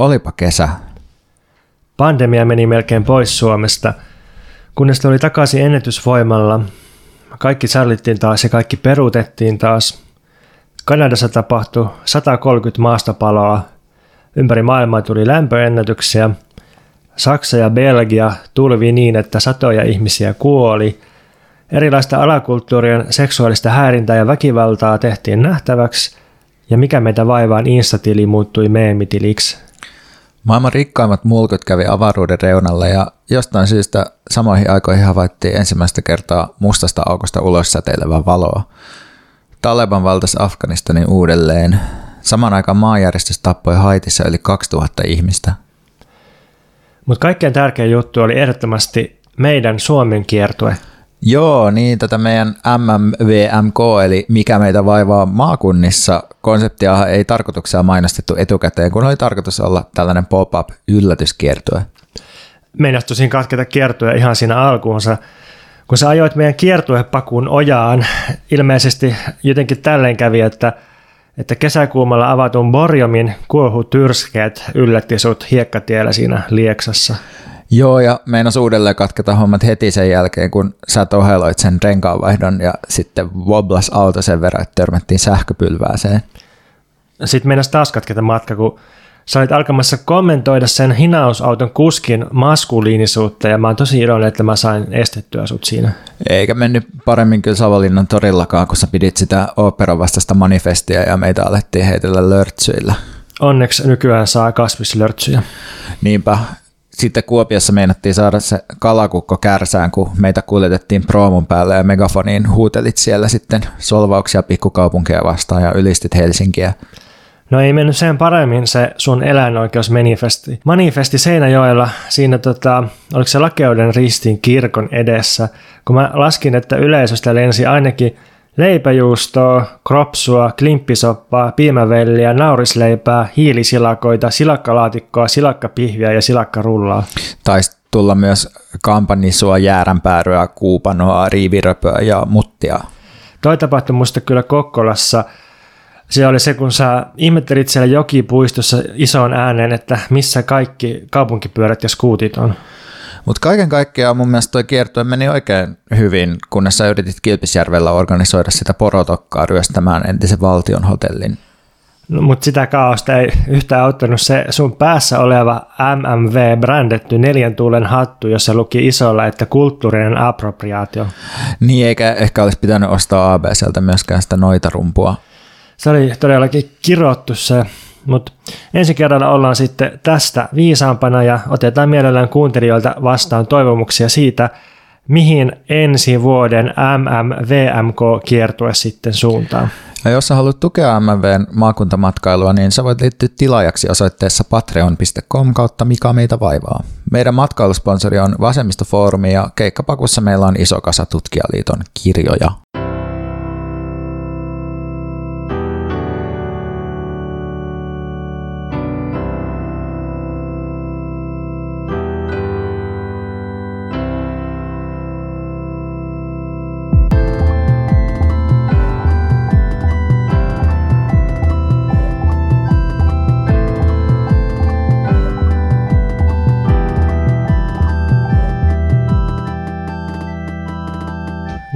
olipa kesä. Pandemia meni melkein pois Suomesta, kunnes tuli takaisin ennätysvoimalla. Kaikki sallittiin taas ja kaikki peruutettiin taas. Kanadassa tapahtui 130 maastopaloa. Ympäri maailmaa tuli lämpöennätyksiä. Saksa ja Belgia tulvi niin, että satoja ihmisiä kuoli. Erilaista alakulttuurien seksuaalista häirintää ja väkivaltaa tehtiin nähtäväksi, ja mikä meitä vaivaan instatili muuttui meemitiliksi. Maailman rikkaimmat mulkut kävi avaruuden reunalla ja jostain syystä samoihin aikoihin havaittiin ensimmäistä kertaa mustasta aukosta ulos säteilevää valoa. Taleban valtasi Afganistanin uudelleen. Saman aikaan maanjärjestys tappoi Haitissa yli 2000 ihmistä. Mutta kaikkein tärkein juttu oli ehdottomasti meidän Suomen kiertue. Joo, niin tätä meidän MMVMK, eli mikä meitä vaivaa maakunnissa, konseptia ei tarkoituksella mainostettu etukäteen, kun oli tarkoitus olla tällainen pop-up yllätyskiertue. Meinastuisin katketa kiertue ihan siinä alkuunsa. Kun sä ajoit meidän kiertuepakuun ojaan, ilmeisesti jotenkin tälleen kävi, että, että kesäkuumalla avatun Borjomin kuohutyrskeet yllätti sut hiekkatiellä siinä Lieksassa. Joo, ja meinas uudelleen katketa hommat heti sen jälkeen, kun sä toheloit sen renkaanvaihdon ja sitten woblas auto sen verran, että törmättiin sähköpylvääseen. Sitten meinas taas katketa matka, kun sä olit alkamassa kommentoida sen hinausauton kuskin maskuliinisuutta ja mä oon tosi iloinen, että mä sain estettyä sut siinä. Eikä mennyt paremmin kyllä Savonlinnan torillakaan, kun sä pidit sitä operan vastaista manifestia ja meitä alettiin heitellä lörtsyillä. Onneksi nykyään saa kasvislörtsyjä. Niinpä, sitten Kuopiossa meinattiin saada se kalakukko kärsään, kun meitä kuljetettiin proomun päälle ja megafoniin huutelit siellä sitten solvauksia pikkukaupunkeja vastaan ja ylistit Helsinkiä. No ei mennyt sen paremmin se sun eläinoikeusmanifesti. Manifesti Seinäjoella siinä tota, oliko se Lakeuden ristin kirkon edessä, kun mä laskin, että yleisöstä lensi ainakin leipäjuustoa, kropsua, klimppisoppaa, piimävelliä, naurisleipää, hiilisilakoita, silakkalaatikkoa, silakkapihviä ja silakkarullaa. Taisi tulla myös kampannisua, jääränpääryä, kuupanoa, riiviröpöä ja muttia. Toi tapahtui musta kyllä Kokkolassa. Se oli se, kun sä ihmettelit siellä jokipuistossa isoon ääneen, että missä kaikki kaupunkipyörät ja skuutit on. Mutta kaiken kaikkiaan mun mielestä toi kiertue meni oikein hyvin, kunnes sä yritit Kilpisjärvellä organisoida sitä porotokkaa ryöstämään entisen valtion hotellin. No, mutta sitä kaaosta ei yhtään auttanut se sun päässä oleva MMV-brändetty neljän tuulen hattu, jossa luki isolla, että kulttuurinen appropriaatio. Niin, eikä ehkä olisi pitänyt ostaa ABCltä myöskään sitä rumpua. Se oli todellakin kirottu se mutta ensi kerralla ollaan sitten tästä viisaampana ja otetaan mielellään kuuntelijoilta vastaan toivomuksia siitä, mihin ensi vuoden MMVMK-kiertue sitten suuntaan. Ja jos sä haluat tukea MMVn maakuntamatkailua, niin sä voit liittyä tilaajaksi osoitteessa patreon.com kautta mikä meitä vaivaa. Meidän matkailusponsori on Vasemmistofoorumi ja keikkapakussa meillä on iso kasa tutkijaliiton kirjoja.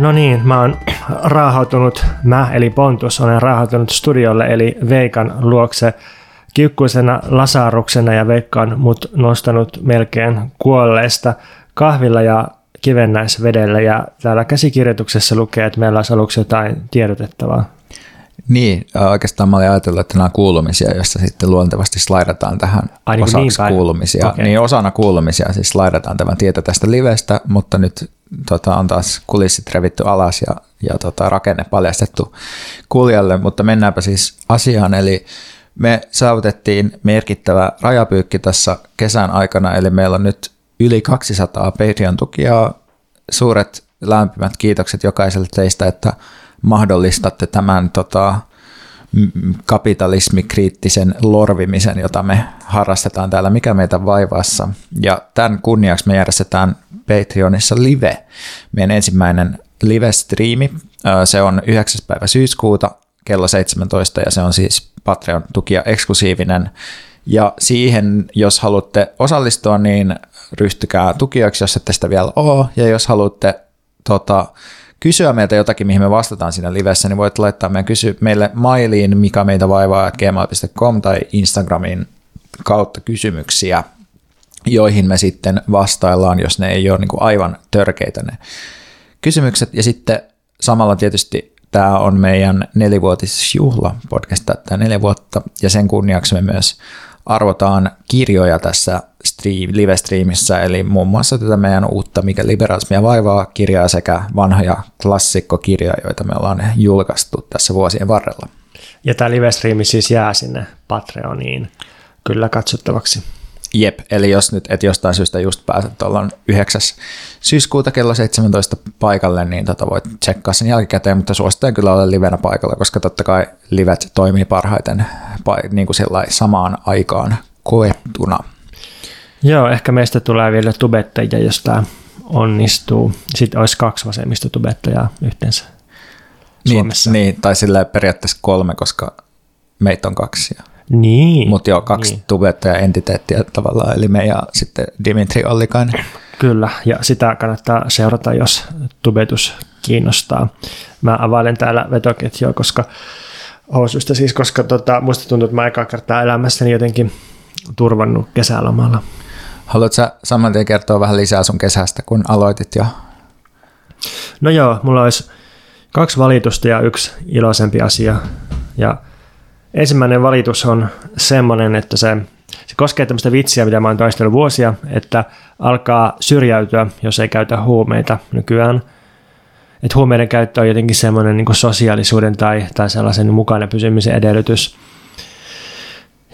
No niin, mä oon raahautunut, mä eli Pontus, olen raahautunut studiolle eli Veikan luokse kiukkuisena lasaruksena ja Veikka on mut nostanut melkein kuolleesta kahvilla ja kivennäisvedellä ja täällä käsikirjoituksessa lukee, että meillä olisi aluksi jotain tiedotettavaa. Niin, oikeastaan mä olin ajatellut, että nämä on kuulumisia, joissa sitten luontevasti slaidataan tähän Ai, niin osaksi niin kuulumisia. Okay. Niin osana kuulumisia siis slaidataan tämä tieto tästä livestä, mutta nyt tota, on taas kulissit revitty alas ja, ja tota, rakenne paljastettu kuulijalle, mutta mennäänpä siis asiaan, eli me saavutettiin merkittävä rajapyykki tässä kesän aikana, eli meillä on nyt yli 200 Patreon-tukijaa. Suuret lämpimät kiitokset jokaiselle teistä, että mahdollistatte tämän tota, kapitalismikriittisen lorvimisen, jota me harrastetaan täällä Mikä meitä vaivaassa. Ja tämän kunniaksi me järjestetään Patreonissa live, meidän ensimmäinen live-striimi. Se on 9. päivä syyskuuta kello 17 ja se on siis Patreon-tukia eksklusiivinen Ja siihen, jos haluatte osallistua, niin ryhtykää tukijoiksi, jos ette sitä vielä ole. Ja jos haluatte tota, kysyä meiltä jotakin, mihin me vastataan siinä livessä, niin voit laittaa meidän kysy- meille mailiin, mikä meitä vaivaa, gmail.com tai Instagramin kautta kysymyksiä, joihin me sitten vastaillaan, jos ne ei ole niin kuin aivan törkeitä ne kysymykset. Ja sitten samalla tietysti tämä on meidän nelivuotisjuhla podcast tämä neljä vuotta, ja sen kunniaksi me myös arvotaan kirjoja tässä stream, live-streamissä, eli muun muassa tätä meidän uutta Mikä liberalismia vaivaa kirjaa sekä vanhoja klassikkokirjoja, joita me ollaan julkaistu tässä vuosien varrella. Ja tämä live-streami siis jää sinne Patreoniin kyllä katsottavaksi. Jep, eli jos nyt et jostain syystä just pääset tuolla 9. syyskuuta kello 17 paikalle, niin tota voit tsekkaa sen jälkikäteen, mutta suosittelen kyllä olla livenä paikalla, koska totta kai livet toimii parhaiten niin kuin samaan aikaan koettuna. Joo, ehkä meistä tulee vielä tubettajia, jos tämä onnistuu. Sitten olisi kaksi vasemmistotubettajaa yhteensä niin, Suomessa. Niin, tai sillä periaatteessa kolme, koska meitä on kaksi. Niin. Mutta joo, kaksi niin. tubettaja entiteettiä tavallaan, eli me ja sitten Dimitri Ollikainen. Kyllä, ja sitä kannattaa seurata, jos tubetus kiinnostaa. Mä availen täällä vetoketjua, koska housuista siis, koska tota, musta tuntuu, että mä aikaa kertaa elämässäni jotenkin turvannut kesälomalla. Haluatko sä saman tien kertoa vähän lisää sun kesästä, kun aloitit jo? No joo, mulla olisi kaksi valitusta ja yksi iloisempi asia. Ja ensimmäinen valitus on semmoinen, että se, se koskee tämmöistä vitsiä, mitä mä oon taistellut vuosia, että alkaa syrjäytyä, jos ei käytä huumeita nykyään. Että huumeiden käyttö on jotenkin semmoinen niin sosiaalisuuden tai, tai sellaisen mukana pysymisen edellytys.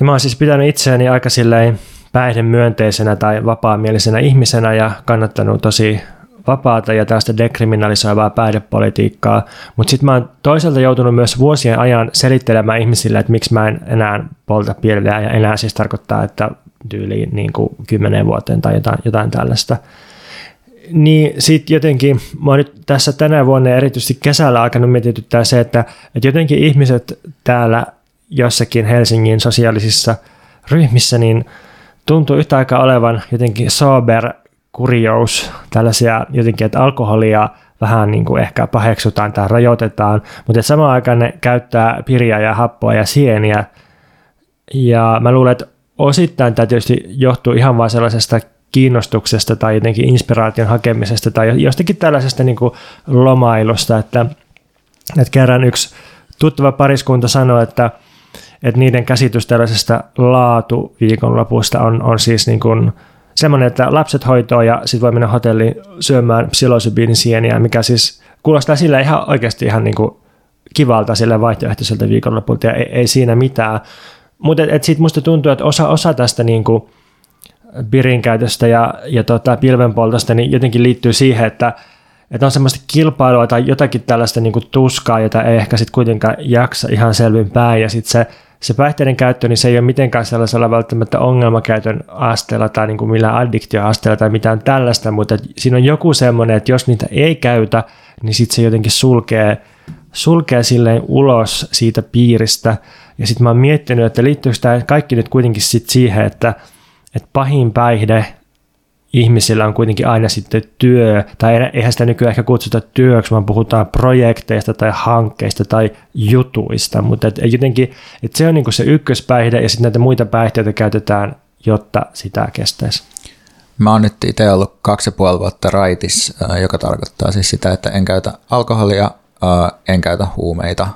Ja mä oon siis pitänyt itseäni aika silleen päihdemyönteisenä tai vapaamielisenä ihmisenä ja kannattanut tosi vapaata ja tällaista dekriminalisoivaa päihdepolitiikkaa, mutta sitten mä oon toisaalta joutunut myös vuosien ajan selittelemään ihmisille, että miksi mä en enää polta pilveä ja enää siis tarkoittaa, että tyyliin niin kuin kymmenen vuoteen tai jotain, jotain tällaista. Niin sitten jotenkin, mä nyt tässä tänä vuonna erityisesti kesällä alkanut mietityttää se, että, että jotenkin ihmiset täällä jossakin Helsingin sosiaalisissa ryhmissä, niin tuntuu yhtä aikaa olevan jotenkin sober kurjous, tällaisia jotenkin, että alkoholia vähän niin kuin ehkä paheksutaan tai rajoitetaan, mutta samaan aikaan ne käyttää pirjaa ja happoa ja sieniä. Ja mä luulen, että osittain tämä tietysti johtuu ihan vain sellaisesta kiinnostuksesta tai jotenkin inspiraation hakemisesta tai jostakin tällaisesta niin kuin lomailusta, että, että kerran yksi tuttava pariskunta sanoi, että, että niiden käsitys tällaisesta laatu viikonlopusta on, on siis niin kuin semmoinen, että lapset hoitoa ja sitten voi mennä hotelliin syömään psilosybiinisieniä, mikä siis kuulostaa sillä ihan oikeasti ihan niin kuin kivalta sille vaihtoehtoiselta viikonlopulta ja ei, ei siinä mitään. Mutta sitten musta tuntuu, että osa, osa tästä niin kuin birin käytöstä ja, ja tota pilvenpoltosta niin jotenkin liittyy siihen, että, että on semmoista kilpailua tai jotakin tällaista niin kuin tuskaa, jota ei ehkä sitten kuitenkaan jaksa ihan selvin päin ja sitten se se päihteiden käyttö, niin se ei ole mitenkään sellaisella välttämättä ongelmakäytön asteella tai niin kuin millään addiktioasteella tai mitään tällaista, mutta siinä on joku semmoinen, että jos niitä ei käytä, niin sitten se jotenkin sulkee, sulkee silleen ulos siitä piiristä. Ja sitten mä oon miettinyt, että liittyykö tämä kaikki nyt kuitenkin sit siihen, että, että pahin päihde ihmisillä on kuitenkin aina sitten työ, tai eihän sitä nykyään ehkä kutsuta työksi, vaan puhutaan projekteista tai hankkeista tai jutuista, mutta et jotenkin, että se on niin se ykköspäihde ja sitten näitä muita päihteitä käytetään, jotta sitä kestäisi. Mä oon nyt itse ollut kaksi ja puoli vuotta raitis, joka tarkoittaa siis sitä, että en käytä alkoholia, en käytä huumeita,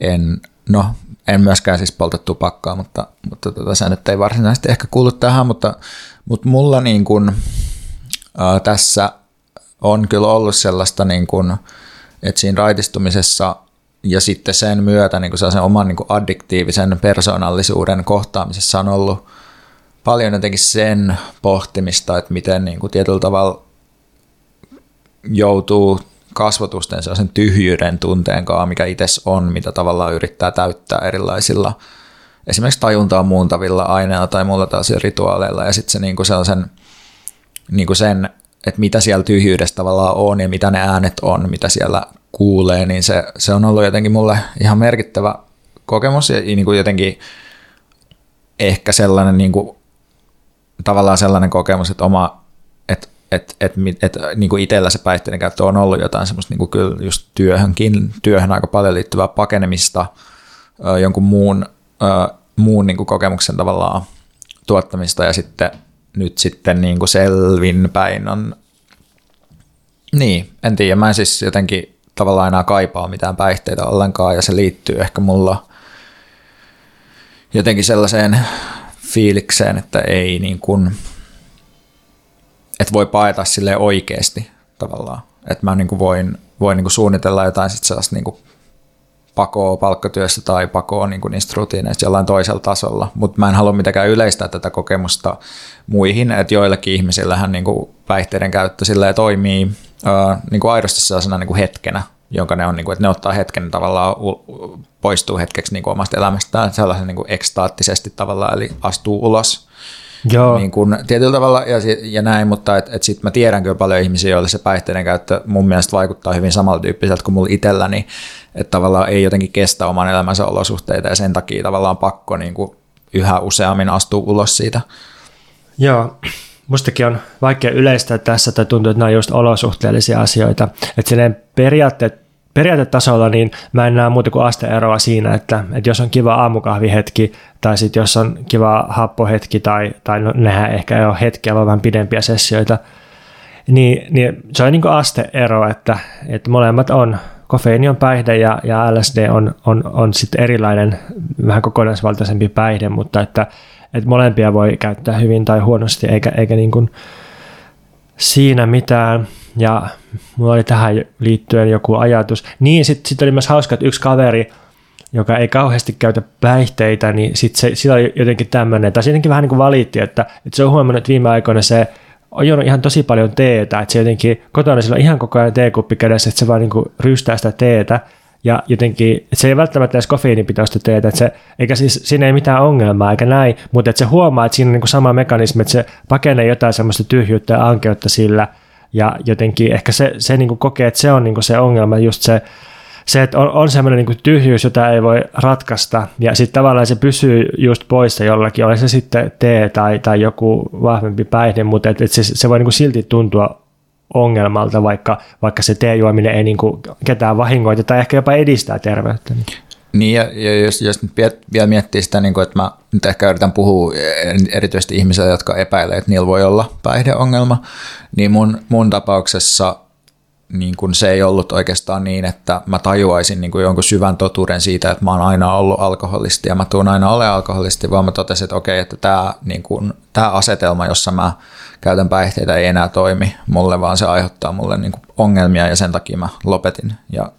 en, no en myöskään siis polta tupakkaa, mutta, mutta tota, se nyt ei varsinaisesti ehkä kuulu tähän, mutta mutta mulla niin kun, ää, tässä on kyllä ollut sellaista, niin kun, että siinä raitistumisessa ja sitten sen myötä niin sen oman niin addiktiivisen persoonallisuuden kohtaamisessa on ollut paljon jotenkin sen pohtimista, että miten niin kuin tietyllä tavalla joutuu kasvatusten sellaisen tyhjyyden tunteen kanssa, mikä itse on, mitä tavallaan yrittää täyttää erilaisilla – esimerkiksi tajuntaa muuntavilla aineilla tai muilla taas rituaaleilla. Ja sitten se niinku sellaisen, niinku sen, että mitä siellä tyhjyydessä tavallaan on ja mitä ne äänet on, mitä siellä kuulee, niin se, se on ollut jotenkin mulle ihan merkittävä kokemus ja niin kuin jotenkin ehkä sellainen niin kuin, tavallaan sellainen kokemus, että oma, että et, et, niin kuin itsellä se päihteiden käyttö on ollut jotain semmoista niin kuin kyllä just työhönkin, työhön aika paljon liittyvää pakenemista, jonkun muun, muun niin kuin kokemuksen tavallaan tuottamista ja sitten nyt sitten niin kuin selvinpäin on, niin, en tiedä, mä en siis jotenkin tavallaan enää kaipaa mitään päihteitä ollenkaan ja se liittyy ehkä mulla jotenkin sellaiseen fiilikseen, että ei niin kuin, että voi paeta sille oikeasti tavallaan. Että mä niin kuin voin, voin niin kuin suunnitella jotain sit sellaista niin kuin pakoa palkkatyössä tai pakoa niin kuin niistä rutiineista jollain toisella tasolla, mutta mä en halua mitenkään yleistää tätä kokemusta muihin, että joillekin ihmisillähän niin kuin päihteiden käyttö toimii ää, niin kuin aidosti sellaisena niin kuin hetkenä, jonka ne on, niin kuin, että ne ottaa hetken tavallaan poistuu hetkeksi niin kuin omasta elämästään sellaisen niin kuin ekstaattisesti tavallaan, eli astuu ulos Joo. Niin kuin, tietyllä tavalla ja, ja näin, mutta et, et sitten mä tiedän kyllä paljon ihmisiä, joille se päihteiden käyttö mun mielestä vaikuttaa hyvin samantyyppiseltä kuin mulla itselläni, että tavallaan ei jotenkin kestä oman elämänsä olosuhteita ja sen takia tavallaan pakko niin kuin yhä useammin astuu ulos siitä. Joo, mustakin on vaikea yleistää tässä, että tuntuu, että nämä on just olosuhteellisia asioita. Että silleen periaatteet periaatetasolla niin mä en näe muuta kuin asteeroa siinä, että, että jos on kiva aamukahvihetki tai sitten jos on kiva happohetki tai, tai no, nehän ehkä ei ole hetkiä, vaan vähän pidempiä sessioita, niin, niin se on niin kuin asteero, että, että molemmat on, kofeiini on päihde ja, ja LSD on, on, on sitten erilainen, vähän kokonaisvaltaisempi päihde, mutta että, että molempia voi käyttää hyvin tai huonosti, eikä, eikä niin kuin siinä mitään. Ja mulla oli tähän liittyen joku ajatus. Niin, sitten sit oli myös hauska, että yksi kaveri, joka ei kauheasti käytä päihteitä, niin sitten se, sillä oli jotenkin tämmöinen, tai jotenkin vähän niin kuin valitti, että, että se on huomannut, että viime aikoina se on juonut ihan tosi paljon teetä, että se jotenkin kotona sillä on ihan koko ajan teekuppi kädessä, että se vaan niin kuin rystää sitä teetä, ja jotenkin, se ei välttämättä edes kofeiinipitoista teetä, että se, eikä siis siinä ei mitään ongelmaa eikä näin, mutta että se huomaa, että siinä on niin kuin sama mekanismi, että se pakenee jotain semmoista tyhjyyttä ja ankeutta sillä, ja jotenkin ehkä se, se niin kuin kokee, että se on niin kuin se ongelma, just se, se että on, on semmoinen niin tyhjyys, jota ei voi ratkaista, ja sitten tavallaan se pysyy just poissa jollakin, oli se sitten tee tai, tai joku vahvempi päihde, mutta et, et se, se voi niin kuin silti tuntua ongelmalta, vaikka, vaikka se teejuominen ei niin kuin ketään vahingoita tai ehkä jopa edistää terveyttä. Niin, ja, ja jos, jos nyt vielä miettii sitä, niin kuin, että mä nyt ehkä yritän puhua erityisesti ihmisille, jotka epäilee, että niillä voi olla päihdeongelma, niin mun, mun tapauksessa niin kuin se ei ollut oikeastaan niin, että mä tajuaisin niin kuin jonkun syvän totuuden siitä, että mä oon aina ollut alkoholisti ja mä tuun aina ole alkoholisti, vaan mä totesin, että okei, että tämä, niin kuin, tämä asetelma, jossa mä käytän päihteitä ei enää toimi mulle, vaan se aiheuttaa mulle niin kuin ongelmia ja sen takia mä lopetin. Ja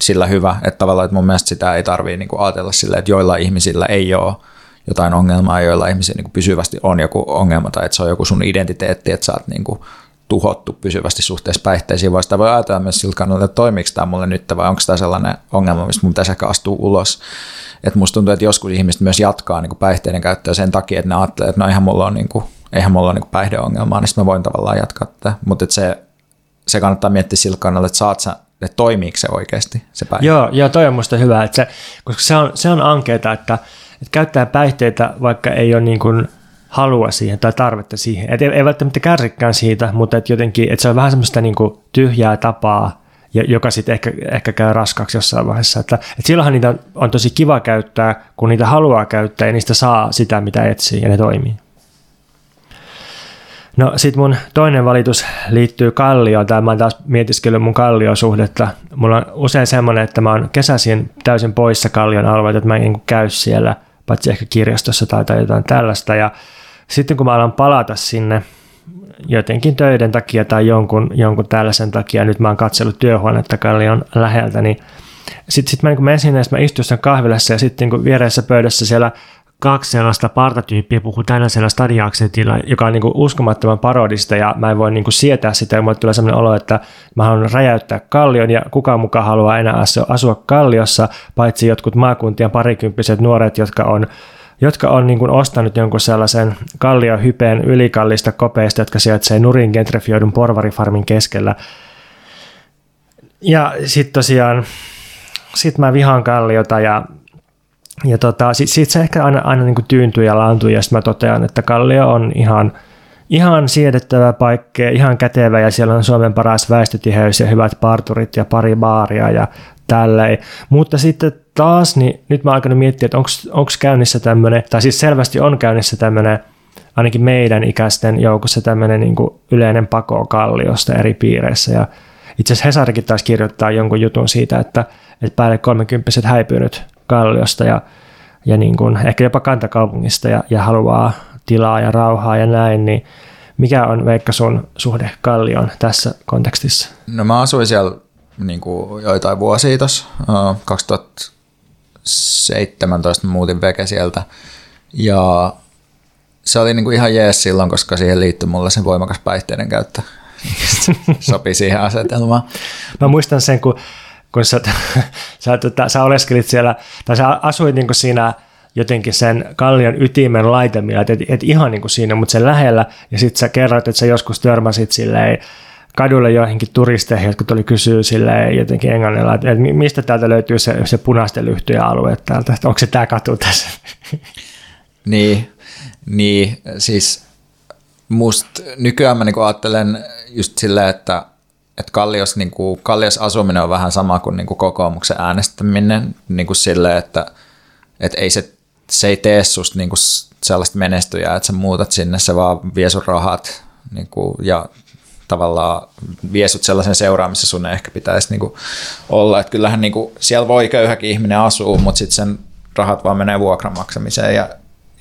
sillä hyvä, että tavallaan että mun mielestä sitä ei tarvii niin ajatella sille, että joilla ihmisillä ei ole jotain ongelmaa, joilla ihmisillä niin pysyvästi on joku ongelma tai että se on joku sun identiteetti, että sä oot niin kuin tuhottu pysyvästi suhteessa päihteisiin, vaan sitä voi ajatella myös sillä kannalta, että toimiiko tämä mulle nyt vai onko tämä sellainen ongelma, mistä mun pitäisi ehkä astua ulos. Että musta tuntuu, että joskus ihmiset myös jatkaa niin kuin päihteiden käyttöä sen takia, että ne ajattelee, että no eihän mulla ole, niin kuin, eihän mulla ole niin kuin päihdeongelmaa, niin sitten mä voin tavallaan jatkaa tätä. Mutta se, se kannattaa miettiä sillä kannalta, että saat sä että toimiiko se oikeasti se päihde. Joo, joo toi on musta hyvä, että se, koska se on, se on ankeeta, että, että käyttää päihteitä, vaikka ei ole niin kuin halua siihen tai tarvetta siihen. Et ei, ei välttämättä kärsikään siitä, mutta et jotenkin, että se on vähän semmoista niin kuin tyhjää tapaa, joka sitten ehkä, ehkä käy raskaaksi jossain vaiheessa. Että, että silloinhan niitä on tosi kiva käyttää, kun niitä haluaa käyttää ja niistä saa sitä, mitä etsii ja ne toimii. No sit mun toinen valitus liittyy kallioon, tai mä oon taas mietiskellyt mun kalliosuhdetta. Mulla on usein semmoinen, että mä oon kesäisin täysin poissa kallion alueelta, että mä en niin käy siellä, paitsi ehkä kirjastossa tai, tai jotain tällaista. Ja sitten kun mä alan palata sinne jotenkin töiden takia tai jonkun, jonkun tällaisen takia, nyt mä oon katsellut työhuonetta kallion läheltä, niin sitten sit mä niin menen sinne, mä istun sen kahvilassa ja sitten niin viereessä pöydässä siellä kaksi sellaista partatyyppiä puhuu tällaisella stadiaksentilla, joka on niin kuin uskomattoman parodista ja mä en voi niin kuin sietää sitä ja mulle tulee sellainen olo, että mä haluan räjäyttää kallion ja kukaan mukaan haluaa enää asua kalliossa, paitsi jotkut maakuntien parikymppiset nuoret, jotka on jotka on niin kuin ostanut jonkun sellaisen kalliohypeen ylikallista kopeista, jotka sijaitsee Nurin gentrifioidun porvarifarmin keskellä. Ja sitten tosiaan, sit mä vihaan kalliota ja ja tota, sitten sit se ehkä aina, aina niin tyyntyy ja laantuu, ja sitten mä totean, että Kallio on ihan, ihan siedettävä paikka, ihan kätevä, ja siellä on Suomen paras väestötiheys ja hyvät parturit ja pari baaria ja tälleen. Mutta sitten taas, niin nyt mä alkanut miettiä, että onko käynnissä tämmöinen, tai siis selvästi on käynnissä tämmöinen, ainakin meidän ikäisten joukossa tämmöinen niin yleinen pako kalliosta eri piireissä. Ja itse asiassa Hesarikin taisi kirjoittaa jonkun jutun siitä, että, että päälle 30 häipynyt kalliosta ja, ja niin kuin, ehkä jopa kantakaupungista ja, ja haluaa tilaa ja rauhaa ja näin, niin mikä on Veikka sun suhde Kallioon tässä kontekstissa? No mä asuin siellä niin kuin joitain vuosia tuossa. 2017 muutin veke sieltä. Ja se oli niin kuin ihan jees silloin, koska siihen liittyi mulle sen voimakas päihteiden käyttö. Sopi siihen asetelmaan. Mä muistan sen, kun, kun sä, sä, tota, sä oleskelit siellä, tai sä asuit niin siinä jotenkin sen kallion ytimen laitemia, että et, et ihan niin kuin siinä, mutta sen lähellä, ja sitten sä kerroit, että sä joskus törmäsit silleen kadulle joihinkin turisteihin, jotka tuli kysyä silleen jotenkin englannilla, että mistä täältä löytyy se, se punaisten lyhtyjen alue täältä, että onko se tämä katu tässä? Niin, niin siis musta nykyään mä niinku ajattelen just silleen, että, että Kallios, niinku, Kallios asuminen on vähän sama kuin niinku kokoomuksen äänestäminen niinku silleen, että, että ei se, se ei tee susta niinku sellaista menestyjää, että sä muutat sinne, se vaan vie sun rahat niinku, ja tavallaan vie sut sellaisen seuraan, missä sun ehkä pitäisi niinku olla. Että kyllähän niinku, siellä voi köyhäkin ihminen asua, mutta sitten sen rahat vaan menee vuokran maksamiseen ja,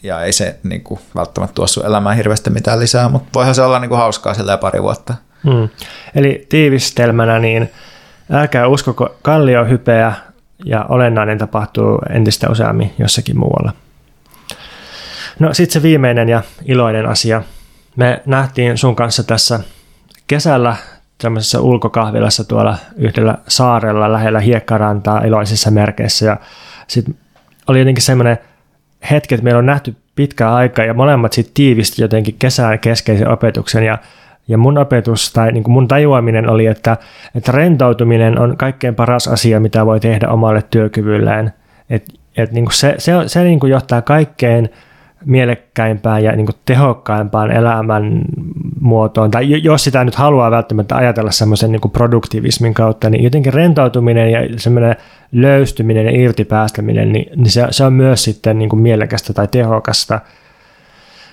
ja ei se niinku, välttämättä tuo sun elämään hirveästi mitään lisää, mutta voihan se olla niinku, hauskaa sillä pari vuotta. Hmm. Eli tiivistelmänä, niin älkää uskoko kalliohypeä ja olennainen tapahtuu entistä useammin jossakin muualla. No sitten se viimeinen ja iloinen asia. Me nähtiin sun kanssa tässä kesällä tämmöisessä ulkokahvilassa tuolla yhdellä saarella lähellä hiekkarantaa iloisissa merkeissä ja sitten oli jotenkin semmoinen hetki, että meillä on nähty pitkä aika ja molemmat sitten tiivisti jotenkin kesän keskeisen opetuksen ja ja mun opetus tai niin kuin mun tajuaminen oli, että, että rentoutuminen on kaikkein paras asia, mitä voi tehdä omalle työkyvylleen. Et, et niin kuin se, se, se niin kuin johtaa kaikkein mielekkäimpään ja niin kuin tehokkaimpaan elämän muotoon, tai jos sitä nyt haluaa välttämättä ajatella semmoisen niin produktivismin kautta, niin jotenkin rentoutuminen ja semmoinen löystyminen ja irtipäästäminen, niin, niin se, se on myös sitten niin kuin mielekästä tai tehokasta.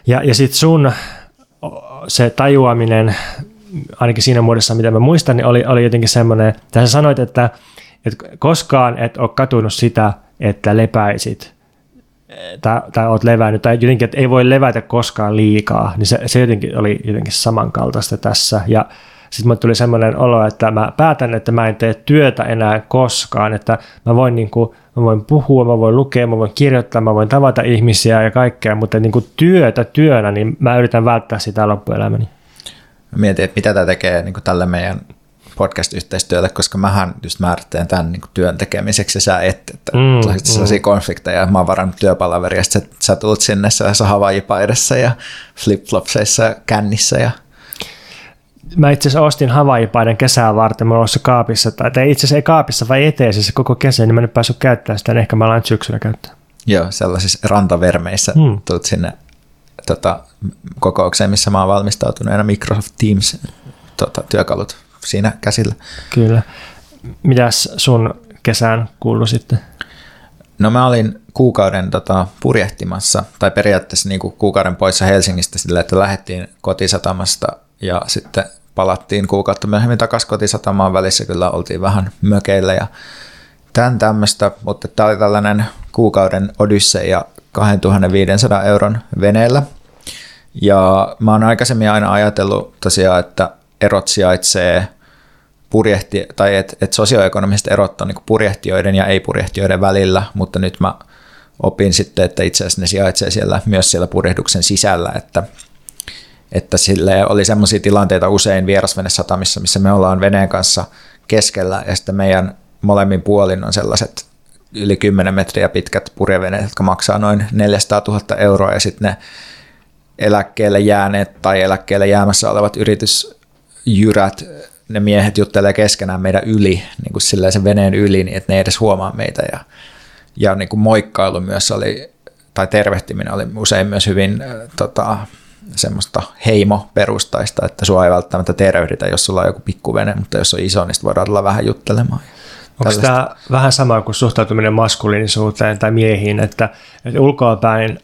Ja, ja sitten sun se tajuaminen, ainakin siinä muodossa, mitä mä muistan, niin oli, oli jotenkin semmoinen, että sä sanoit, että, että koskaan et ole katunut sitä, että lepäisit – tai, tai olet levännyt, tai jotenkin, että ei voi levätä koskaan liikaa, niin se, se jotenkin oli jotenkin samankaltaista tässä. Ja sitten mulle tuli semmoinen olo, että mä päätän, että mä en tee työtä enää koskaan, että mä voin, niin kuin, mä voin puhua, mä voin lukea, mä voin kirjoittaa, mä voin tavata ihmisiä ja kaikkea, mutta niin kuin työtä työnä, niin mä yritän välttää sitä loppuelämäni. Mä mietin, että mitä tämä tekee niin kuin tälle meidän podcast-yhteistyötä, koska mähän just määrittelen tämän niin työn tekemiseksi ja sä et, että mm, sellaisia mm. konflikteja, mä oon varannut työpalaveria, sä, sä tulet sinne sellaisessa havajipaidassa ja flipflopseissa kännissä ja Mä itse asiassa ostin Hawaii-paidan kesää varten, mä oon kaapissa, tai itse asiassa ei kaapissa, vai eteessä se koko kesä, niin mä en nyt päässyt käyttämään sitä, niin ehkä mä alan syksyllä käyttää. Joo, sellaisissa rantavermeissä hmm. tulet sinne tota, kokoukseen, missä mä oon valmistautuneena Microsoft Teams tota, työkalut siinä käsillä. Kyllä. Mitäs sun kesään kuuluu sitten? No mä olin kuukauden tota, purjehtimassa, tai periaatteessa niin kuin kuukauden poissa Helsingistä sillä, että lähdettiin kotisatamasta ja sitten palattiin kuukautta myöhemmin takaisin kotisatamaan välissä, kyllä oltiin vähän mökeillä ja tämän tämmöistä, mutta tämä oli tällainen kuukauden ja 2500 euron veneellä. Ja mä oon aikaisemmin aina ajatellut tosiaan, että erot sijaitsee purjehti, tai että et sosioekonomiset erot on niin purjehtijoiden ja ei-purjehtijoiden välillä, mutta nyt mä opin sitten, että itse asiassa ne sijaitsee siellä, myös siellä purjehduksen sisällä, että, että sille oli sellaisia tilanteita usein vierasvenesatamissa, missä me ollaan veneen kanssa keskellä ja sitten meidän molemmin puolin on sellaiset yli 10 metriä pitkät purjeveneet, jotka maksaa noin 400 000 euroa ja sitten ne eläkkeelle jääneet tai eläkkeelle jäämässä olevat yritysjyrät ne miehet juttelee keskenään meidän yli, niin kuin sen veneen yli, niin että ne ei edes huomaa meitä. Ja, ja niin kuin moikkailu myös oli, tai tervehtiminen oli usein myös hyvin tota, semmoista heimoperustaista, että sua ei välttämättä tervehditä, jos sulla on joku pikkuvene, mutta jos on iso, niin voidaan tulla vähän juttelemaan. Onko tämä vähän sama kuin suhtautuminen maskuliinisuuteen tai miehiin, että, että ulkoapäin,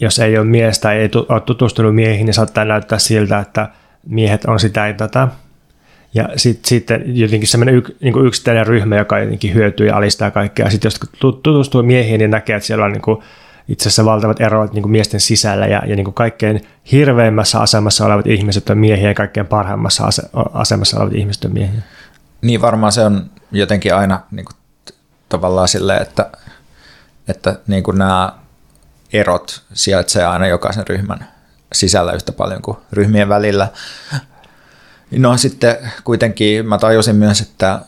jos ei ole mies tai ei ole tutustunut miehiin, niin saattaa näyttää siltä, että miehet on sitä ja tätä. Ja sitten sit jotenkin semmoinen yk, niin yksittäinen ryhmä, joka jotenkin hyötyy ja alistaa kaikkea. Sitten jos tutustuu miehiin, niin näkee, että siellä on niin kuin itse asiassa valtavat erot niin kuin miesten sisällä ja, ja niin kuin kaikkein hirveimmässä asemassa olevat ihmiset on miehiä ja kaikkein parhaimmassa asemassa olevat ihmiset on miehiä. Niin varmaan se on jotenkin aina niin kuin, tavallaan silleen, että, että niin kuin nämä erot sijaitsee aina jokaisen ryhmän sisällä yhtä paljon kuin ryhmien välillä. No sitten kuitenkin mä tajusin myös, että,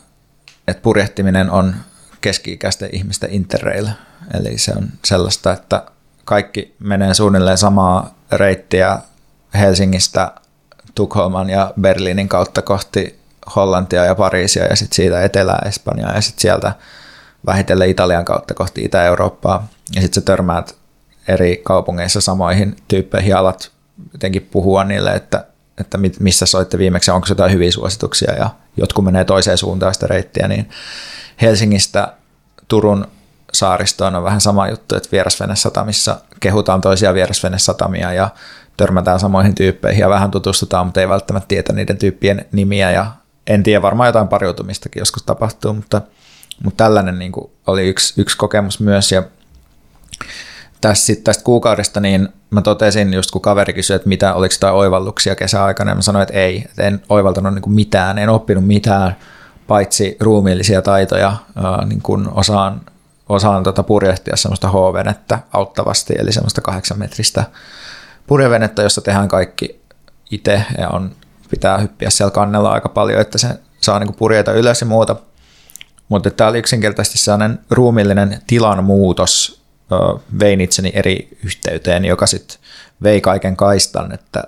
että purjehtiminen on keski-ikäisten ihmisten interrail. Eli se on sellaista, että kaikki menee suunnilleen samaa reittiä Helsingistä Tukholman ja Berliinin kautta kohti Hollantia ja Pariisia ja sitten siitä Etelä-Espanjaa ja sitten sieltä vähitellen Italian kautta kohti Itä-Eurooppaa. Ja sitten sä törmäät eri kaupungeissa samoihin tyyppeihin alat jotenkin puhua niille, että, että missä soitte viimeksi, onko jotain hyviä suosituksia ja jotkut menee toiseen suuntaan sitä reittiä, niin Helsingistä Turun saaristoon on vähän sama juttu, että vierasvenesatamissa kehutaan toisia vierasvenesatamia ja törmätään samoihin tyyppeihin ja vähän tutustutaan, mutta ei välttämättä tietä niiden tyyppien nimiä ja en tiedä, varmaan jotain pariutumistakin joskus tapahtuu, mutta, mutta tällainen niin kuin oli yksi, yksi kokemus myös ja tästä, tästä kuukaudesta niin mä totesin just kun kaveri kysyi, että mitä, oliko jotain oivalluksia kesäaikana ja mä sanoin, että ei, että en oivaltanut niin kuin mitään, en oppinut mitään, paitsi ruumiillisia taitoja, niin kuin osaan, osaan tota purjehtia semmoista H-venettä auttavasti, eli semmoista kahdeksan metristä purjevenettä, jossa tehdään kaikki itse ja on, pitää hyppiä siellä kannella aika paljon, että se saa niin purjeita ylös ja muuta. Mutta tämä oli yksinkertaisesti sellainen ruumillinen tilan muutos, vein itseni eri yhteyteen, joka sitten vei kaiken kaistan, että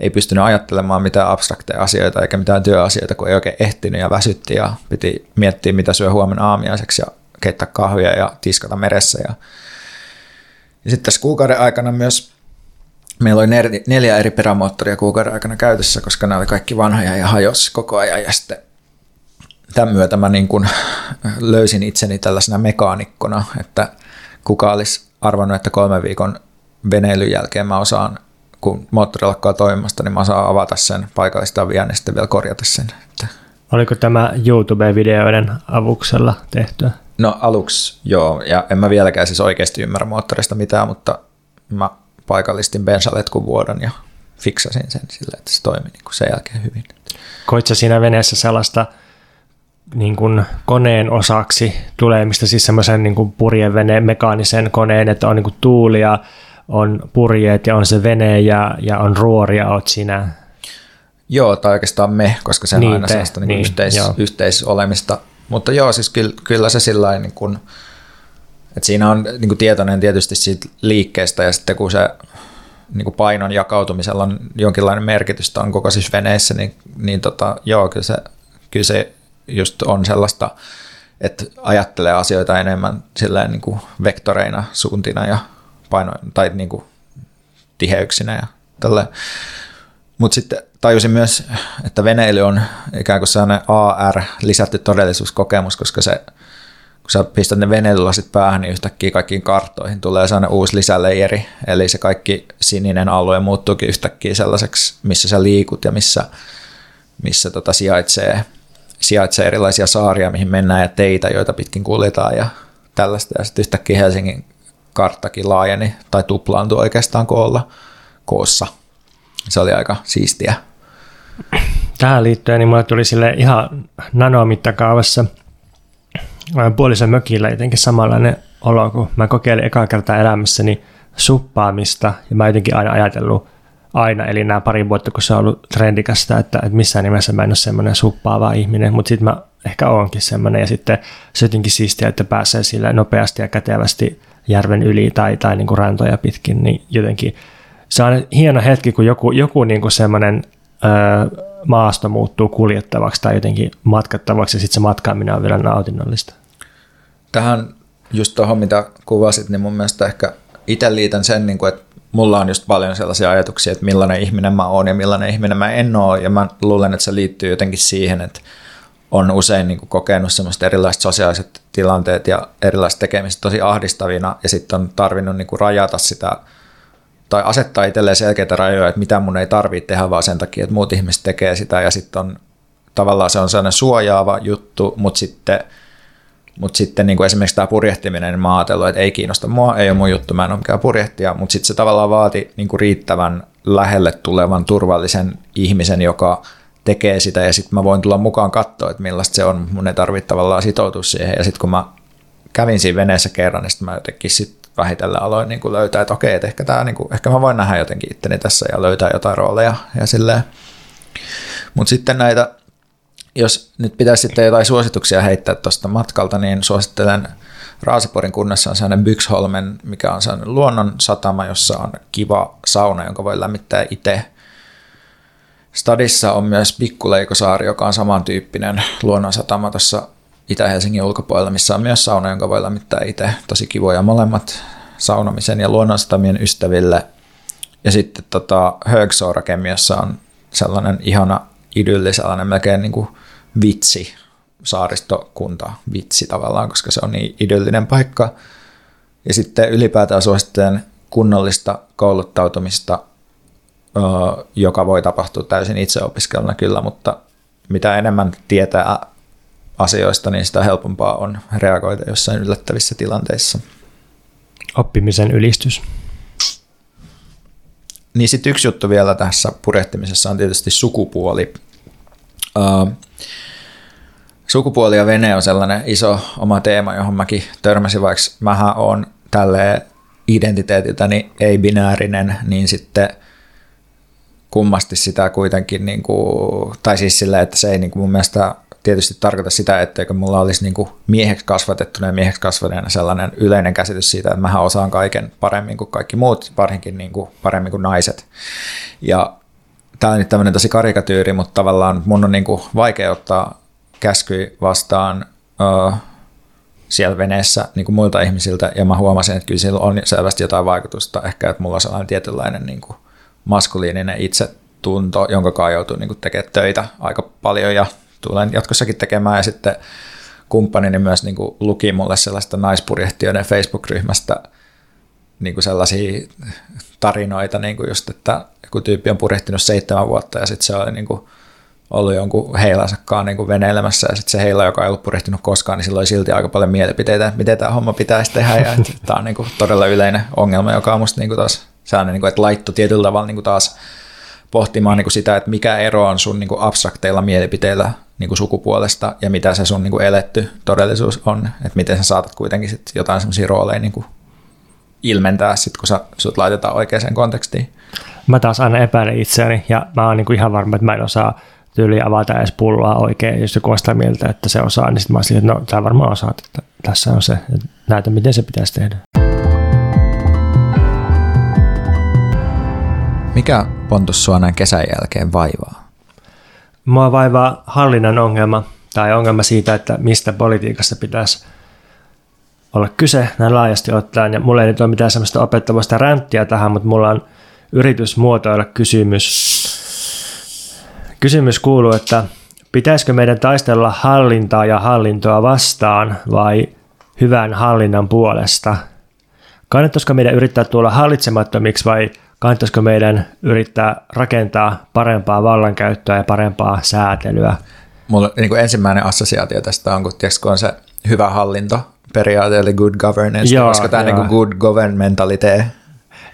ei pystynyt ajattelemaan mitään abstrakteja asioita eikä mitään työasioita, kun ei oikein ehtinyt ja väsytti ja piti miettiä, mitä syö huomenna aamiaiseksi ja keittää kahvia ja tiskata meressä. Ja, ja sitten tässä kuukauden aikana myös meillä oli neljä eri perämoottoria kuukauden aikana käytössä, koska nämä oli kaikki vanhoja ja hajos koko ajan. Ja sitten tämän myötä mä niin kuin löysin itseni tällaisena mekaanikkona, että kuka olisi arvannut, että kolmen viikon veneilyn jälkeen mä osaan kun moottori lakkaa toimimasta, niin mä saan avata sen paikallista vielä ja sitten vielä korjata sen. Oliko tämä YouTube-videoiden avuksella tehtyä? No aluksi joo, ja en mä vieläkään siis oikeasti ymmärrä moottorista mitään, mutta mä paikallistin bensaletkun vuodon ja fiksasin sen sillä, että se toimi niin kuin sen jälkeen hyvin. Koitko siinä veneessä sellaista niin kuin koneen osaksi tulemista, siis semmoisen niin kuin purjeveneen mekaanisen koneen, että on niin kuin tuulia, on purjeet ja on se vene ja, ja on ruori ja oot sinä. Joo, tai oikeastaan me, koska se on niin aina te, sellaista niin niin, yhteis, yhteisolemista. Mutta joo, siis kyllä, kyllä se sillä niin kuin, että siinä on niin kuin tietoinen tietysti siitä liikkeestä ja sitten kun se niin kuin painon jakautumisella on jonkinlainen merkitys on koko siis veneessä, niin, niin tota, joo, kyllä se, kyllä se just on sellaista, että ajattelee asioita enemmän silleen niin kuin vektoreina, suuntina ja paino, tai niin kuin tiheyksinä ja tällä. Mutta sitten tajusin myös, että veneily on ikään kuin sellainen AR, lisätty todellisuuskokemus, koska se, kun sä pistät ne veneilylasit päähän, niin yhtäkkiä kaikkiin karttoihin tulee sellainen uusi lisäleijeri, eli se kaikki sininen alue muuttuukin yhtäkkiä sellaiseksi, missä sä liikut ja missä, missä tota sijaitsee, sijaitsee erilaisia saaria, mihin mennään ja teitä, joita pitkin kuljetaan ja tällaista. Ja sitten yhtäkkiä Helsingin karttakin laajeni tai tuplaantui oikeastaan koolla koossa. Se oli aika siistiä. Tähän liittyen niin mulle tuli sille ihan nanomittakaavassa puolisen mökillä jotenkin samanlainen olo, kun mä kokeilin ekaa kertaa elämässäni suppaamista ja mä jotenkin aina ajatellut aina, eli nämä pari vuotta, kun se on ollut trendikästä, että, että missään nimessä mä en ole semmoinen suppaava ihminen, mutta sitten mä ehkä oonkin semmoinen ja sitten se jotenkin siistiä, että pääsee sille nopeasti ja kätevästi järven yli tai, tai niin kuin rantoja pitkin, niin jotenkin se on hieno hetki, kun joku, joku niin kuin semmoinen ö, maasto muuttuu kuljettavaksi tai jotenkin matkattavaksi ja sitten se matkaaminen on vielä nautinnollista. Tähän Just tuohon, mitä kuvasit, niin mun mielestä ehkä itse liitän sen, niin kuin, että mulla on just paljon sellaisia ajatuksia, että millainen ihminen mä oon ja millainen ihminen mä en oo, ja mä luulen, että se liittyy jotenkin siihen, että on usein niin kuin kokenut semmoista erilaiset sosiaaliset tilanteet ja erilaiset tekemiset tosi ahdistavina, ja sitten on tarvinnut niin kuin rajata sitä tai asettaa itselleen selkeitä rajoja, että mitä mun ei tarvitse tehdä vaan sen takia, että muut ihmiset tekee sitä. Ja sitten on tavallaan se on sellainen suojaava juttu, mutta sitten, mutta sitten niin kuin esimerkiksi tämä purjehtiminen, niin mä että ei kiinnosta mua, ei ole mun juttu, mä en ole mikään purjehtija, mutta sitten se tavallaan vaati niin kuin riittävän lähelle tulevan turvallisen ihmisen, joka tekee sitä. Ja sitten mä voin tulla mukaan katsoa, että millaista se on, mun ei tarvitse tavallaan sitoutua siihen. Ja sitten kun mä kävin siinä veneessä kerran, niin sitten mä jotenkin sit vähitellen aloin niin kuin löytää, että okei, että ehkä, tää, niin kuin, ehkä mä voin nähdä jotenkin itteni tässä ja löytää jotain rooleja ja. Mutta sitten näitä, jos nyt pitäisi sitten jotain suosituksia heittää tuosta matkalta, niin suosittelen Raaseporin kunnassa on sellainen Byxholmen, mikä on sellainen luonnon satama, jossa on kiva sauna, jonka voi lämmittää itse. Stadissa on myös Pikkuleikosaari, joka on samantyyppinen luonnonsatama tuossa Itä-Helsingin ulkopuolella, missä on myös sauna, jonka voi lämmittää itse. Tosi kivoja molemmat saunomisen ja luonnonsatamien ystäville. Ja sitten tota, Högsoorakemiassa on sellainen ihana idylli, sellainen melkein niin kuin vitsi, saaristokunta, vitsi tavallaan, koska se on niin idyllinen paikka. Ja sitten ylipäätään suosittelen kunnollista kouluttautumista, joka voi tapahtua täysin itseopiskeluna kyllä, mutta mitä enemmän tietää asioista, niin sitä helpompaa on reagoida jossain yllättävissä tilanteissa. Oppimisen ylistys. Niin sitten yksi juttu vielä tässä purehtimisessa on tietysti sukupuoli. Uh, sukupuoli ja vene on sellainen iso oma teema, johon mäkin törmäsin, vaikka mähän on tälle identiteetiltäni ei-binäärinen, niin sitten kummasti sitä kuitenkin, niin kuin, tai siis sillä, että se ei niin kuin mun mielestä tietysti tarkoita sitä, etteikö mulla olisi niin kuin mieheksi kasvatettuna ja mieheksi kasvaneena sellainen yleinen käsitys siitä, että mä osaan kaiken paremmin kuin kaikki muut, varsinkin niin kuin paremmin kuin naiset. Ja tämä on nyt tämmöinen tosi karikatyyri, mutta tavallaan mun on niin kuin vaikea ottaa käsky vastaan uh, siellä veneessä niin kuin muilta ihmisiltä, ja mä huomasin, että kyllä sillä on selvästi jotain vaikutusta, ehkä että mulla on sellainen tietynlainen niin kuin maskuliininen itsetunto, jonka kai joutuu niin tekemään töitä aika paljon, ja tulen jatkossakin tekemään. Ja sitten kumppanini myös niin kuin luki mulle sellaista naispurjehtijoiden Facebook-ryhmästä niin kuin sellaisia tarinoita, niin kuin just, että joku tyyppi on purjehtinut seitsemän vuotta ja sitten se oli niin kuin ollut jonkun heilansakaan niin kuin veneilemässä ja sitten se heila, joka ei ollut purjehtinut koskaan, niin sillä oli silti aika paljon mielipiteitä, miten tämä homma pitäisi tehdä ja tämä on niin kuin todella yleinen ongelma, joka on musta niin kuin taas sellainen, niin kuin, että laitto tietyllä tavalla niin kuin taas pohtimaan niin kuin sitä, että mikä ero on sun niin kuin abstrakteilla mielipiteillä niin kuin sukupuolesta ja mitä se sun niin kuin eletty todellisuus on, että miten sä saatat kuitenkin sit jotain semmoisia rooleja niin kuin ilmentää, sit, kun sä, sut laitetaan oikeaan kontekstiin. Mä taas aina epäilen itseäni ja mä oon niin kuin ihan varma, että mä en osaa tyyli avata edes pulloa oikein, jos joku on sitä mieltä, että se osaa, niin sitten mä oon että no tämä varmaan osaat, että tässä on se, näytä miten se pitäisi tehdä. Mikä Pontus sua näin kesän jälkeen vaivaa? Mua vaivaa hallinnan ongelma tai ongelma siitä, että mistä politiikassa pitäisi olla kyse näin laajasti ottaen. Ja mulla ei nyt ole mitään sellaista opettavasta ränttiä tähän, mutta mulla on yritys muotoilla kysymys. Kysymys kuuluu, että pitäisikö meidän taistella hallintaa ja hallintoa vastaan vai hyvän hallinnan puolesta? Kannattaisiko meidän yrittää tulla hallitsemattomiksi vai kannattaisiko meidän yrittää rakentaa parempaa vallankäyttöä ja parempaa säätelyä? Mulla niin kuin ensimmäinen assosiaatio tästä on, kun, tiiäks, kun on se hyvä hallinto periaate, eli good governance, joo, koska tämä niin good governmentalite.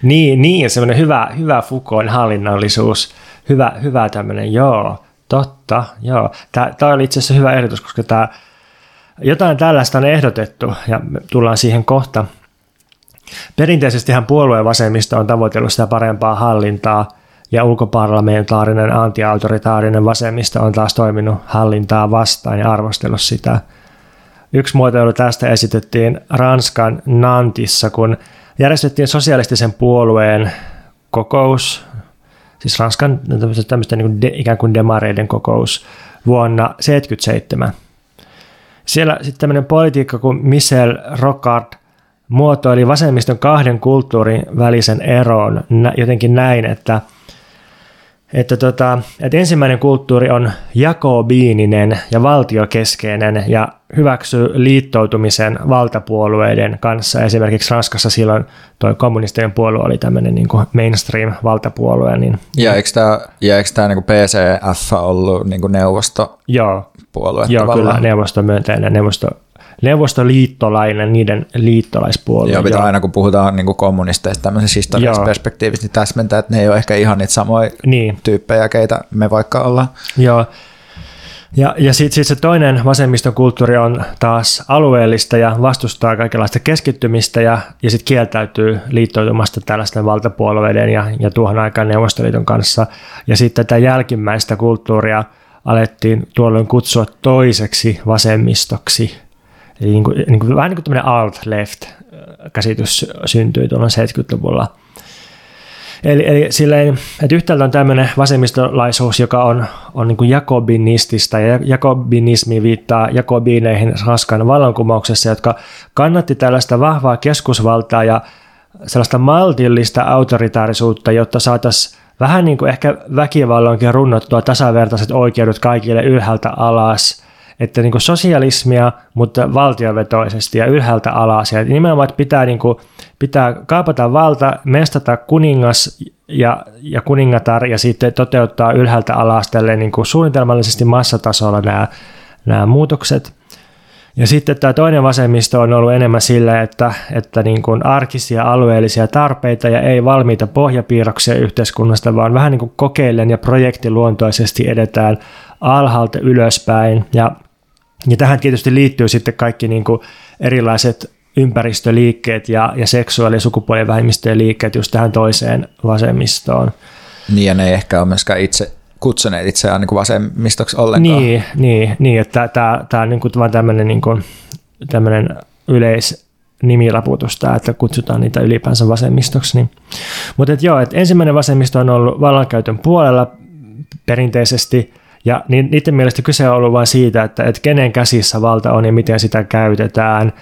Niin, niin semmoinen hyvä, hyvä Foucaultin hallinnollisuus, hyvä, hyvä tämmöinen, joo, totta, joo. Tämä oli itse asiassa hyvä ehdotus, koska tämä, jotain tällaista on ehdotettu, ja tullaan siihen kohta, Perinteisestihän puolueen vasemmisto on tavoitellut sitä parempaa hallintaa, ja ulkoparlamentaarinen antiautoritaarinen vasemmisto on taas toiminut hallintaa vastaan ja arvostellut sitä. Yksi muotoilu tästä esitettiin Ranskan Nantissa, kun järjestettiin sosialistisen puolueen kokous, siis Ranskan tämmöistä niin kuin de, ikään kuin demareiden kokous vuonna 1977. siellä sitten tämmöinen politiikka kuin Michel Rocard muotoili vasemmiston kahden kulttuurin välisen eron jotenkin näin, että – että, tota, että ensimmäinen kulttuuri on jakobiininen ja valtiokeskeinen ja hyväksyy liittoutumisen valtapuolueiden kanssa. Esimerkiksi Ranskassa silloin tuo kommunistinen puolue oli tämmöinen niin mainstream-valtapuolue. Niin, ja eikö tämä, ja eikö tämä niin PCF ollut niin neuvosto? Joo, Joo kyllä, neuvostomyönteinen, neuvosto Neuvostoliittolainen, niiden liittolaispuolue. Joo, pitää aina kun puhutaan niin kuin kommunisteista tämmöisessä historiallisessa perspektiivistä, niin täsmentää, että ne ei ole ehkä ihan niitä samoja niin. tyyppejä, keitä me vaikka ollaan. Joo. Ja, ja sitten sit se toinen vasemmistokulttuuri on taas alueellista ja vastustaa kaikenlaista keskittymistä ja, ja sitten kieltäytyy liittoutumasta tällaisten valtapuolueiden ja, ja tuohon aikaan Neuvostoliiton kanssa. Ja sitten tätä jälkimmäistä kulttuuria alettiin tuolloin kutsua toiseksi vasemmistoksi. Eli niin kuin, niin kuin, vähän niin kuin tämmöinen alt-left-käsitys syntyi tuolla 70-luvulla. Eli, eli silleen, että yhtäältä on tämmöinen vasemmistolaisuus, joka on, on niin kuin jakobinistista, ja jakobinismi viittaa jakobineihin Ranskan vallankumouksessa, jotka kannatti tällaista vahvaa keskusvaltaa ja sellaista maltillista autoritaarisuutta, jotta saataisiin vähän niin kuin ehkä väkivallankin runnottua tasavertaiset oikeudet kaikille ylhäältä alas – että niin kuin sosialismia, mutta valtiovetoisesti ja ylhäältä alas. Ja nimenomaan, että pitää, niin kuin, pitää kaapata valta, mestata kuningas ja, ja kuningatar ja sitten toteuttaa ylhäältä alas niin kuin suunnitelmallisesti massatasolla nämä, nämä muutokset. Ja sitten tämä toinen vasemmisto on ollut enemmän sillä, että, että niin kuin arkisia alueellisia tarpeita ja ei valmiita pohjapiirroksia yhteiskunnasta, vaan vähän niin kuin kokeillen ja projektiluontoisesti edetään alhaalta ylöspäin. Ja, ja tähän tietysti liittyy sitten kaikki niin kuin erilaiset ympäristöliikkeet ja, ja seksuaali- ja sukupuolivähemmistöjen liikkeet just tähän toiseen vasemmistoon. Niin ja ne ei ehkä ole myöskään itse kutsuneet itseään niin kuin vasemmistoksi ollenkaan. Niin, niin, niin että tämä, on niin kuin vaan tämmöinen, niin kuin, tämmöinen yleis, nimilaputus tämä, että kutsutaan niitä ylipäänsä vasemmistoksi. Niin. Mutta et joo, et ensimmäinen vasemmisto on ollut vallankäytön puolella perinteisesti, ja niiden mielestä kyse on ollut vain siitä, että, että kenen käsissä valta on ja miten sitä käytetään.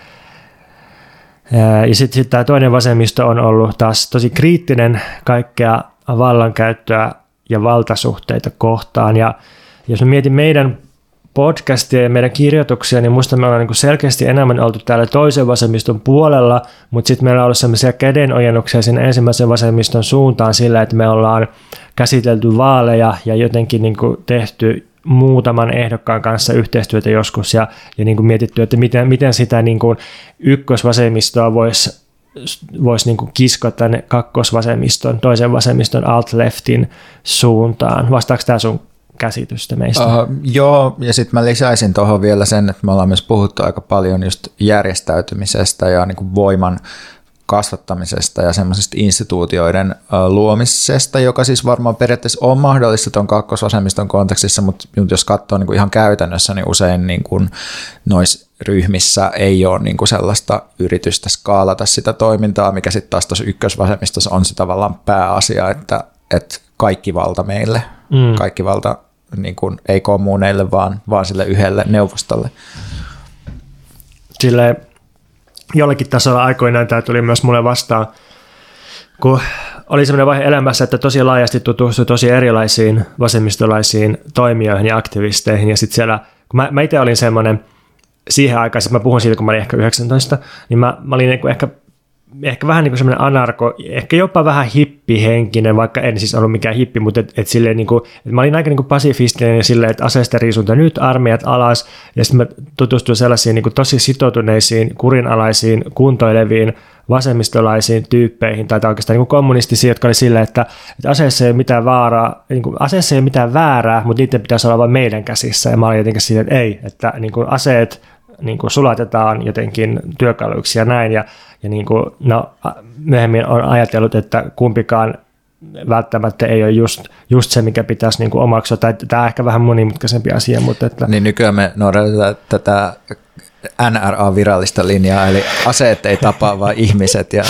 Ja sitten sit tämä toinen vasemmisto on ollut taas tosi kriittinen kaikkea vallankäyttöä ja valtasuhteita kohtaan. Ja jos mä mietin meidän podcastia ja meidän kirjoituksia, niin musta me ollaan niin selkeästi enemmän oltu täällä toisen vasemmiston puolella, mutta sitten meillä on ollut sellaisia kädenojennuksia sinne ensimmäisen vasemmiston suuntaan sillä, että me ollaan käsitelty vaaleja ja jotenkin niin kuin tehty muutaman ehdokkaan kanssa yhteistyötä joskus ja, ja niin kuin mietitty, että miten, miten sitä niin kuin ykkösvasemmistoa voisi voisi niin kiskoa tänne kakkosvasemmiston, toisen vasemmiston alt-leftin suuntaan. Vastaako tämä sun käsitystä meistä? Uh, joo, ja sitten mä lisäisin tuohon vielä sen, että me ollaan myös puhuttu aika paljon just järjestäytymisestä ja niin kuin voiman kasvattamisesta ja semmoisesta instituutioiden luomisesta, joka siis varmaan periaatteessa on mahdollista tuon kakkosvasemmiston kontekstissa, mutta jos katsoo niin kuin ihan käytännössä, niin usein niin kuin noissa ryhmissä ei ole niin kuin sellaista yritystä skaalata sitä toimintaa, mikä sitten taas tuossa ykkösvasemmistossa on se tavallaan pääasia, että, että kaikki valta meille, mm. kaikki valta niin kuin, ei kommuneille, vaan, vaan sille yhdelle neuvostolle. Sille jollakin tasolla aikoinaan tämä tuli myös mulle vastaan, kun oli sellainen vaihe elämässä, että tosi laajasti tutustui tosi erilaisiin vasemmistolaisiin toimijoihin ja aktivisteihin. Ja sitten siellä, kun mä, mä itse olin semmoinen, siihen aikaan, mä puhun siitä, kun mä olin ehkä 19, niin mä, mä olin niin ehkä ehkä vähän niin kuin semmoinen anarko, ehkä jopa vähän hippihenkinen, vaikka en siis ollut mikään hippi, mutta et, et silleen niin kuin, et mä olin aika niin kuin pasifistinen silleen, että aseista riisunta nyt, armeijat alas, ja sitten mä tutustuin sellaisiin niin kuin tosi sitoutuneisiin, kurinalaisiin, kuntoileviin, vasemmistolaisiin tyyppeihin, tai oikeastaan niin kuin kommunistisiin, jotka oli silleen, että, että aseessa ei ole mitään vaaraa, niin kuin, aseessa ei ole mitään väärää, mutta niiden pitäisi olla vain meidän käsissä, ja mä olin jotenkin silleen, että ei, että niin kuin aseet niin kuin sulatetaan jotenkin työkaluiksi ja näin, ja ja niin kuin, no, myöhemmin on ajatellut, että kumpikaan välttämättä ei ole just, just se, mikä pitäisi niin kuin omaksua. Tai tämä on ehkä vähän monimutkaisempi asia. Mutta että... Niin nykyään me noudatetaan tätä NRA-virallista linjaa, eli aseet ei tapaa, vaan ihmiset, ja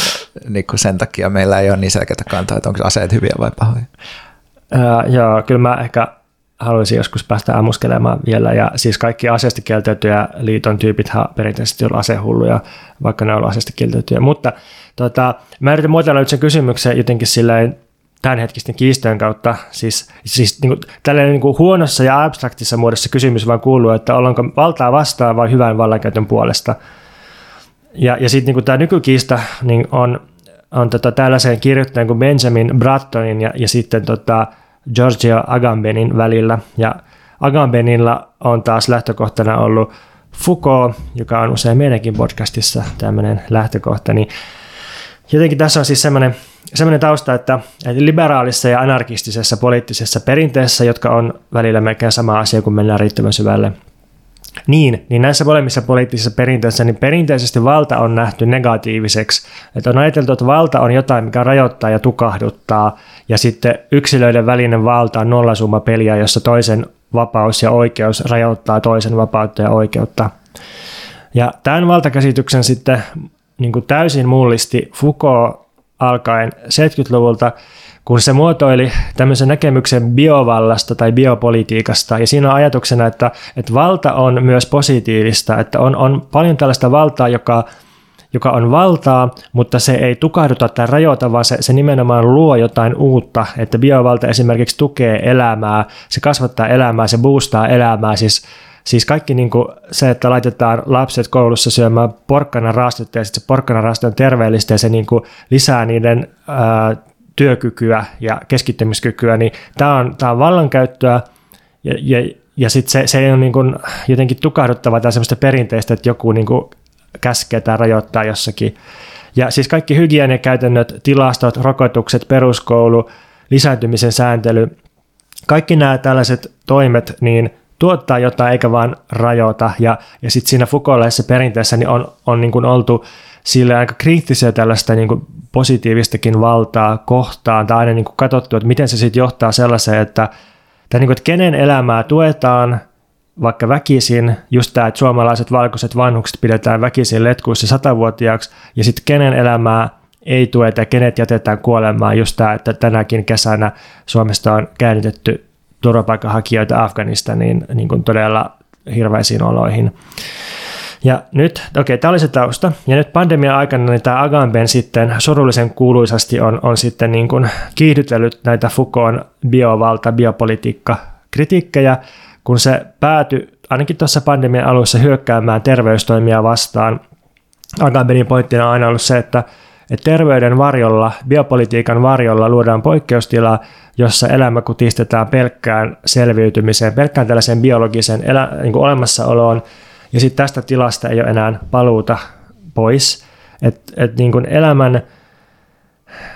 niin kuin sen takia meillä ei ole niin selkeää kantaa, että onko aseet hyviä vai pahoja. Ää, joo, kyllä mä ehkä haluaisin joskus päästä ammuskelemaan vielä. Ja siis kaikki aseesti kieltäytyjä liiton tyypit perinteisesti on asehulluja, vaikka ne on aseesti kieltäytyjä. Mutta tota, mä yritän muotoilla nyt sen kysymyksen jotenkin silleen tämänhetkisten kiistojen kautta. Siis, siis niin kuin, tällainen niin kuin huonossa ja abstraktissa muodossa kysymys vaan kuuluu, että ollaanko valtaa vastaan vai hyvän vallankäytön puolesta. Ja, ja sitten niin tämä nykykiista niin on, on tota, tällaisen kirjoittajan kuin Benjamin Brattonin ja, ja sitten tota, Giorgio Agambenin välillä. Ja Agambenilla on taas lähtökohtana ollut Foucault, joka on usein meidänkin podcastissa tämmöinen lähtökohta, niin jotenkin tässä on siis semmoinen, semmoinen tausta, että, että liberaalissa ja anarkistisessa poliittisessa perinteessä, jotka on välillä melkein sama asia, kun mennään riittävän syvälle, niin, niin näissä molemmissa poliittisissa perinteissä niin perinteisesti valta on nähty negatiiviseksi. Että on ajateltu, että valta on jotain, mikä rajoittaa ja tukahduttaa, ja sitten yksilöiden välinen valta on nollasumma peliä, jossa toisen vapaus ja oikeus rajoittaa toisen vapautta ja oikeutta. Ja tämän valtakäsityksen sitten niin kuin täysin mullisti Foucault alkaen 70-luvulta, kun se muotoili tämmöisen näkemyksen biovallasta tai biopolitiikasta, ja siinä on ajatuksena, että, että valta on myös positiivista, että on, on paljon tällaista valtaa, joka, joka on valtaa, mutta se ei tukahduta tai rajoita, vaan se, se nimenomaan luo jotain uutta, että biovalta esimerkiksi tukee elämää, se kasvattaa elämää, se boostaa elämää, siis Siis kaikki niin kuin se, että laitetaan lapset koulussa syömään porkkana rastetta ja sitten se porkkana on terveellistä ja se niin kuin lisää niiden ää, työkykyä ja keskittymiskykyä, niin tämä on, tämä on vallankäyttöä ja, ja, ja sitten se, se ei ole niin kuin jotenkin tukahduttava tai semmoista perinteistä, että joku niin kuin käskee tai rajoittaa jossakin. Ja siis kaikki hygieniakäytännöt, tilastot, rokotukset, peruskoulu, lisääntymisen sääntely, kaikki nämä tällaiset toimet, niin tuottaa jotain eikä vaan rajoita. Ja, ja sitten siinä Foucaultlaisessa perinteessä niin on, on niin kuin oltu sille aika kriittisiä tällaista niin kuin positiivistakin valtaa kohtaan, tai aina niin kuin katsottu, että miten se sitten johtaa sellaiseen, että, että, niin kuin, että kenen elämää tuetaan vaikka väkisin, just tämä, että suomalaiset valkoiset vanhukset pidetään väkisin letkuissa satavuotiaaksi, ja sitten kenen elämää ei tueta kenet jätetään kuolemaan, just tämä, että tänäkin kesänä Suomesta on käännytetty turvapaikanhakijoita Afganistaniin niin kuin todella hirveisiin oloihin. Ja nyt, okei, okay, tämä oli se tausta. Ja nyt pandemian aikana niin tämä Agamben sitten surullisen kuuluisasti on, on sitten niin kuin kiihdytellyt näitä Foucaultin biovalta, biopolitiikka kritiikkejä, kun se päätyi ainakin tuossa pandemian alussa hyökkäämään terveystoimia vastaan. Agambenin pointtina on aina ollut se, että, että terveyden varjolla, biopolitiikan varjolla luodaan poikkeustila, jossa elämä kutistetaan pelkkään selviytymiseen, pelkkään tällaiseen biologiseen elä, niin olemassaoloon, ja sitten tästä tilasta ei ole enää paluuta pois. Että et niin kuin elämän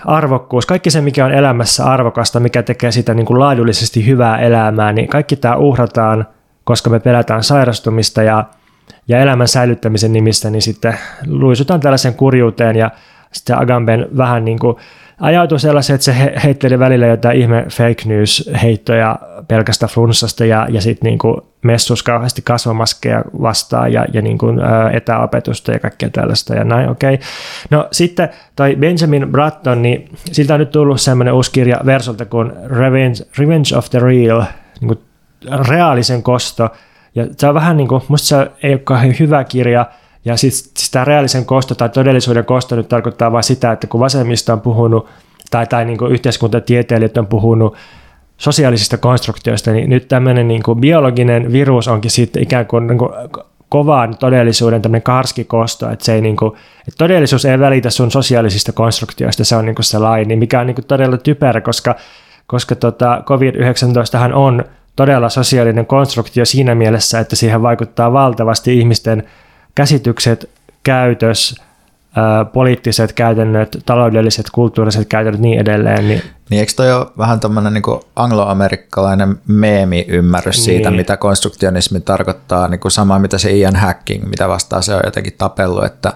arvokkuus, kaikki se, mikä on elämässä arvokasta, mikä tekee sitä niin kuin laadullisesti hyvää elämää, niin kaikki tämä uhrataan, koska me pelätään sairastumista ja, ja elämän säilyttämisen nimissä, niin sitten luisutaan tällaisen kurjuuteen ja sitten Agamben vähän niin kuin ajautui sellaisen, että se heitteli välillä jotain ihme fake news heittoja pelkästä flunssasta ja, ja sitten niin messus kauheasti kasvamaskeja vastaan ja, ja niin kuin, ä, etäopetusta ja kaikkea tällaista ja näin, okei. Okay. No sitten toi Benjamin Bratton, niin siltä on nyt tullut semmoinen uusi kirja Versolta kuin Revenge, Revenge of the Real, niin kuin reaalisen kosto, ja se on vähän niin kuin, musta se ei ole kauhean hyvä kirja, ja siis tämä reaalisen kosto tai todellisuuden kosto nyt tarkoittaa vain sitä, että kun vasemmista on puhunut tai, tai niin yhteiskuntatieteilijät on puhunut sosiaalisista konstruktioista, niin nyt tämmöinen niin kuin biologinen virus onkin sitten ikään kuin, niin kuin kovan todellisuuden tämmöinen karskikosto, että, se ei niin kuin, että todellisuus ei välitä sun sosiaalisista konstruktioista, se on niin kuin se lain, niin mikä on niin kuin todella typerä, koska, koska tota, COVID-19 on todella sosiaalinen konstruktio siinä mielessä, että siihen vaikuttaa valtavasti ihmisten käsitykset, käytös, poliittiset käytännöt, taloudelliset, kulttuuriset käytännöt niin edelleen. Niin, niin eikö toi ole vähän tuommoinen niin angloamerikkalainen meemi-ymmärrys niin. siitä, mitä konstruktionismi tarkoittaa, niin kuin sama mitä se Ian Hacking, mitä vastaan se on jotenkin tapellut, että,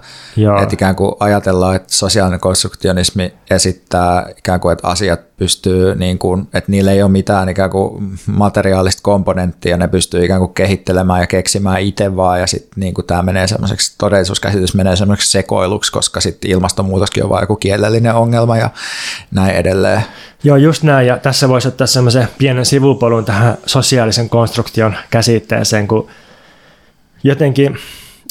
että ikään kuin ajatellaan, että sosiaalinen konstruktionismi esittää ikään kuin, että asiat pystyy, niin kuin, että niillä ei ole mitään ikään kuin materiaalista komponenttia, ne pystyy ikään kuin kehittelemään ja keksimään itse vaan, ja sitten niin kuin tämä menee semmoiseksi, todellisuuskäsitys menee semmoiseksi sekoiluksi, koska sitten ilmastonmuutoskin on vain joku kielellinen ongelma ja näin edelleen. Joo, just näin. Ja tässä voisi ottaa semmoisen pienen sivupolun tähän sosiaalisen konstruktion käsitteeseen, kun jotenkin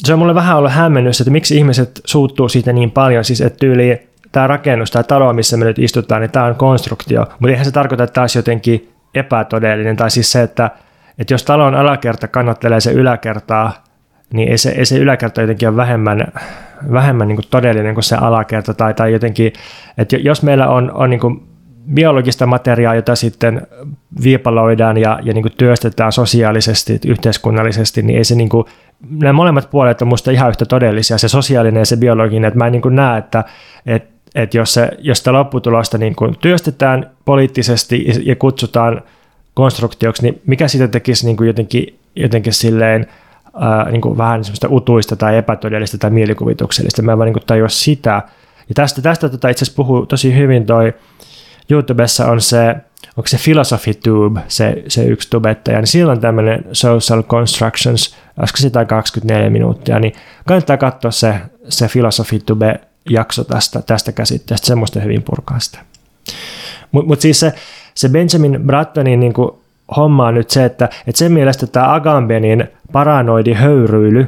se on mulle vähän ollut hämmennys, että miksi ihmiset suuttuu siitä niin paljon, siis että tyyli tämä rakennus, tämä talo, missä me nyt istutaan, niin tämä on konstruktio, mutta eihän se tarkoita, että olisi jotenkin epätodellinen, tai siis se, että, että jos talon alakerta kannattelee se yläkertaa, niin ei se, ei se yläkerta jotenkin ole vähemmän, vähemmän niin kuin todellinen kuin se alakerta, tai, tai jotenkin, että jos meillä on, on niin kuin biologista materiaa, jota sitten viipaloidaan ja, ja niin kuin työstetään sosiaalisesti, yhteiskunnallisesti, niin ei se niin kuin, nämä molemmat puolet on minusta ihan yhtä todellisia, se sosiaalinen ja se biologinen, että mä en niin kuin näe, että, että, että jos, se, jos sitä lopputulosta niin kuin työstetään poliittisesti ja kutsutaan konstruktioksi, niin mikä siitä tekisi niin kuin jotenkin, jotenkin silleen, ää, niin kuin vähän semmoista utuista tai epätodellista tai mielikuvituksellista. Mä en vaan niin tajua sitä. Ja tästä, tästä tota itse asiassa puhuu tosi hyvin toi YouTubessa on se, onko se Philosophy Tube, se, se yksi tubettaja, niin sillä on tämmöinen Social Constructions, olisiko sitä 24 minuuttia, niin kannattaa katsoa se, se Philosophy Tube jakso tästä, tästä käsitteestä, semmoista hyvin purkaa sitä. Mutta mut siis se, se Benjamin Brattonin niin homma on nyt se, että, että sen mielestä tämä Agambenin paranoidi höyryily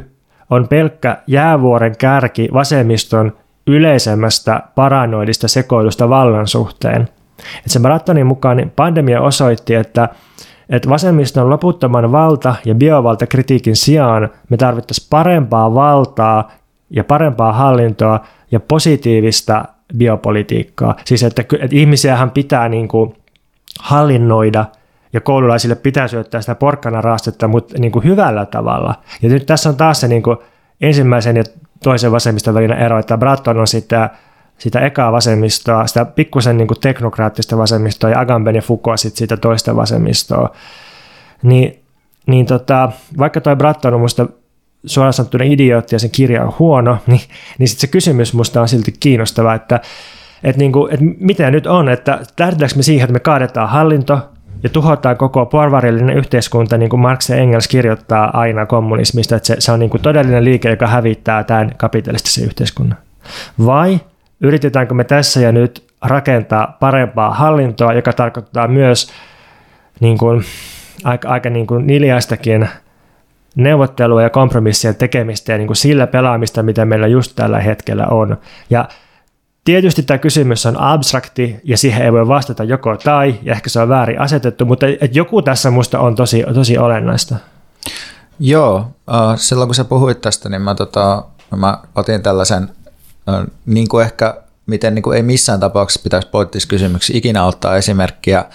on pelkkä jäävuoren kärki vasemmiston yleisemmästä paranoidista sekoilusta vallan suhteen – et sen Brattonin mukaan niin pandemia osoitti, että, että vasemmiston loputtoman valta- ja biovalta kritiikin sijaan me tarvittaisiin parempaa valtaa ja parempaa hallintoa ja positiivista biopolitiikkaa. Siis että, että ihmisiähän pitää niin kuin hallinnoida ja koululaisille pitää syöttää sitä porkkana raastetta, mutta niin kuin hyvällä tavalla. Ja nyt tässä on taas se niin kuin ensimmäisen ja toisen vasemmiston välinen ero, että Bratton on sitä sitä ekaa vasemmistoa, sitä pikkusen niin teknokraattista vasemmistoa ja Agamben ja Foucault sit sitä toista vasemmistoa. Niin, niin tota, vaikka toi Bratton on musta suoraan sanottuna idiootti ja sen kirja on huono, niin, niin sitten se kysymys musta on silti kiinnostava, että että, niin kuin, että miten nyt on, että lähdetäänkö me siihen, että me kaadetaan hallinto ja tuhotaan koko porvarillinen yhteiskunta, niin kuin Marx ja Engels kirjoittaa aina kommunismista, että se, se on niin kuin todellinen liike, joka hävittää tämän kapitalistisen yhteiskunnan. Vai yritetäänkö me tässä ja nyt rakentaa parempaa hallintoa, joka tarkoittaa myös niin kuin, aika, aika niin kuin niljaistakin neuvottelua ja kompromissien tekemistä ja niin kuin sillä pelaamista, mitä meillä just tällä hetkellä on. Ja tietysti tämä kysymys on abstrakti ja siihen ei voi vastata joko tai, ja ehkä se on väärin asetettu, mutta et joku tässä musta on tosi, tosi olennaista. Joo, silloin kun sä puhuit tästä, niin mä, tota, mä otin tällaisen niin kuin ehkä miten niin kuin ei missään tapauksessa pitäisi poliittisissa kysymyksissä ikinä ottaa esimerkkiä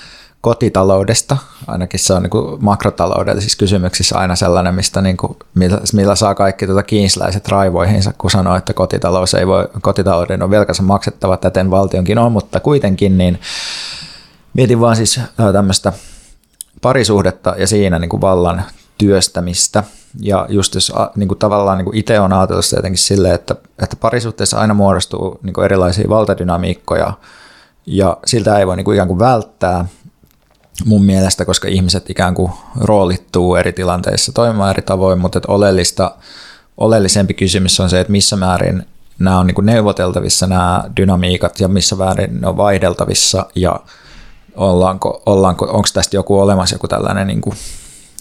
kotitaloudesta, ainakin se on niin makrotaloudellisissa kysymyksissä aina sellainen, mistä niin kuin, millä, millä saa kaikki tuota kiinsläiset raivoihinsa, kun sanoo, että kotitalous ei voi, kotitalouden on velkansa maksettava, täten valtionkin on, mutta kuitenkin niin mietin vaan siis tämmöistä parisuhdetta ja siinä niin kuin vallan työstämistä. Ja just jos niin kuin tavallaan niin itse on ajatellut jotenkin silleen, että, että parisuhteessa aina muodostuu niin kuin erilaisia valtadynamiikkoja, ja siltä ei voi niin kuin ikään kuin välttää mun mielestä, koska ihmiset ikään kuin roolittuu eri tilanteissa toimimaan eri tavoin, mutta että oleellista, oleellisempi kysymys on se, että missä määrin nämä on niin kuin neuvoteltavissa nämä dynamiikat ja missä määrin ne on vaihdeltavissa ja ollaanko, ollaanko, onko tästä joku olemassa joku tällainen niin kuin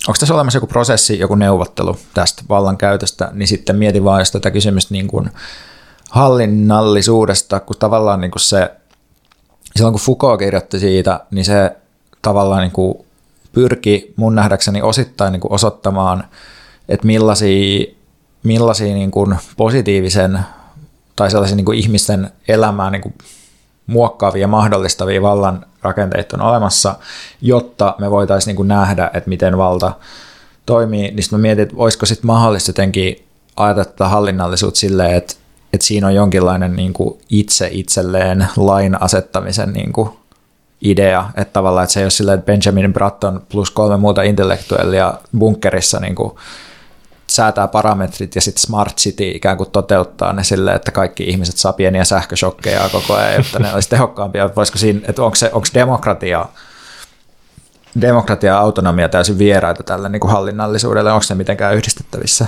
onko tässä olemassa joku prosessi, joku neuvottelu tästä vallan käytöstä, niin sitten mietin vaan jos tätä kysymystä niin kuin hallinnallisuudesta, kun tavallaan niin kuin se, silloin kun Foucault kirjoitti siitä, niin se tavallaan niin kuin pyrki mun nähdäkseni osittain niin kuin osoittamaan, että millaisia, millaisia niin kuin positiivisen tai sellaisia niin kuin ihmisten elämää niin kuin muokkaavia ja mahdollistavia vallan rakenteita on olemassa, jotta me voitaisiin niin kuin nähdä, että miten valta toimii, niin mä mietin, että olisiko sitten mahdollista jotenkin ajatella hallinnallisuutta silleen, että, että siinä on jonkinlainen niin kuin itse itselleen lain asettamisen niin kuin idea, että tavallaan että se ei ole silleen, että Benjamin Bratton plus kolme muuta intellektuellia bunkkerissa niin kuin säätää parametrit ja sitten Smart City ikään kuin toteuttaa ne silleen, että kaikki ihmiset saa pieniä sähköshokkeja koko ajan, jotta ne olisi tehokkaampia. Voisiko siinä, että onko, se, onko demokratia, demokratia ja autonomia täysin vieraita tälle niin kuin hallinnallisuudelle, onko se mitenkään yhdistettävissä?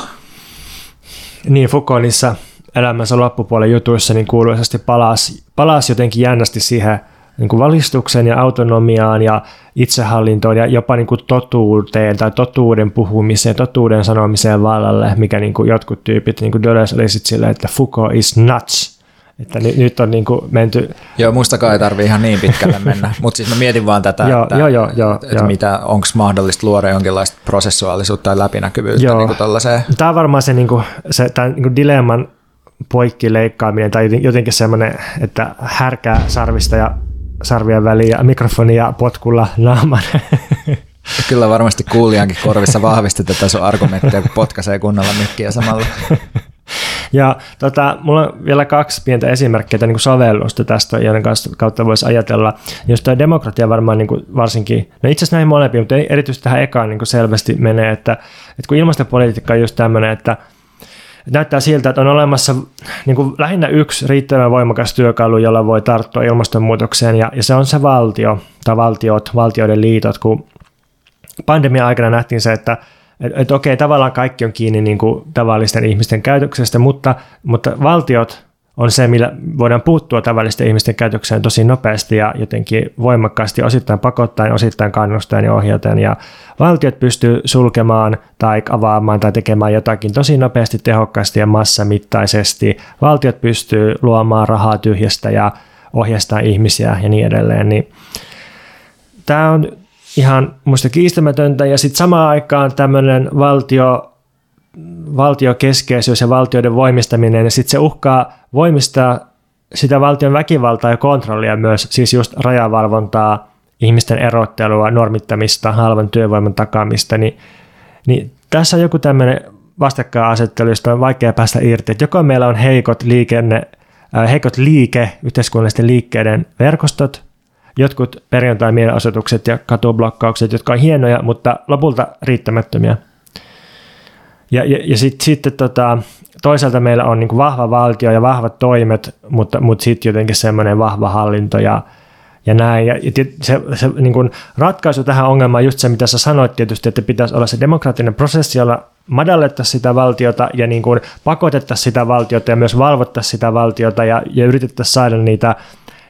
Niin, Foucaultissa elämänsä loppupuolen jutuissa niin kuuluisesti palasi, palasi jotenkin jännästi siihen niin kuin valistuksen ja autonomiaan ja itsehallintoon ja jopa niin kuin totuuteen tai totuuden puhumiseen, totuuden sanomiseen vallalle, mikä niin kuin jotkut tyypit, niin kuin Deleuze oli sitten silleen, että Foucault is nuts. Että nyt, nyt on niin kuin menty... Joo, mustakaan ei tarvi ihan niin pitkälle mennä, mutta siis mä mietin vaan tätä, joo, että, joo, joo, joo, että joo. mitä, onko mahdollista luoda jonkinlaista prosessuaalisuutta tai läpinäkyvyyttä joo. niin kuin Tämä on varmaan se, niin kuin, se tämän, niin kuin dilemman poikkileikkaaminen tai jotenkin semmoinen, että härkää sarvista ja sarvien väliin ja mikrofonia potkulla naaman. Kyllä varmasti kuulijankin korvissa vahvistetaan sun argumentteja, kun potkaisee kunnolla mikkiä samalla. Ja tota, mulla on vielä kaksi pientä esimerkkiä niin kuin sovellusta tästä, joiden kautta voisi ajatella. Jos tämä demokratia varmaan niin kuin varsinkin, no itse asiassa näihin molempiin, mutta erityisesti tähän ekaan niin kuin selvästi menee, että, että kun ilmastopolitiikka on just tämmöinen, että näyttää siltä, että on olemassa niin kuin lähinnä yksi riittävän voimakas työkalu, jolla voi tarttua ilmastonmuutokseen, ja, ja se on se valtio tai valtiot, valtioiden liitot, kun pandemia aikana nähtiin se, että et, et okei, tavallaan kaikki on kiinni niin kuin tavallisten ihmisten käytöksestä, mutta, mutta valtiot on se, millä voidaan puuttua tavallisten ihmisten käytökseen tosi nopeasti ja jotenkin voimakkaasti, osittain pakottaen, osittain kannustaen ja ohjaten. Ja valtiot pystyy sulkemaan tai avaamaan tai tekemään jotakin tosi nopeasti, tehokkaasti ja massamittaisesti. Valtiot pystyy luomaan rahaa tyhjästä ja ohjastaa ihmisiä ja niin edelleen. Niin tämä on ihan muista kiistämätöntä ja sitten samaan aikaan tämmöinen valtio valtiokeskeisyys ja valtioiden voimistaminen, ja sitten se uhkaa voimistaa sitä valtion väkivaltaa ja kontrollia myös, siis just rajavalvontaa, ihmisten erottelua, normittamista, halvan työvoiman takaamista, niin, niin tässä on joku tämmöinen vastakkainasettelu, josta on vaikea päästä irti, että joko meillä on heikot, liikenne, äh, heikot liike, yhteiskunnallisten liikkeiden verkostot, jotkut perjantai-mielenosoitukset ja katublokkaukset, jotka on hienoja, mutta lopulta riittämättömiä. Ja, ja, ja sitten sit, tota, toisaalta meillä on niin vahva valtio ja vahvat toimet, mutta, mutta sitten jotenkin semmoinen vahva hallinto ja, ja näin. Ja, ja se, se niin kuin ratkaisu tähän ongelmaan on just se, mitä sä sanoit tietysti, että pitäisi olla se demokraattinen prosessi, jolla madallettaisiin sitä valtiota ja niin kuin pakotettaisiin sitä valtiota ja myös valvottaisiin sitä valtiota ja, ja yritettäisiin saada niitä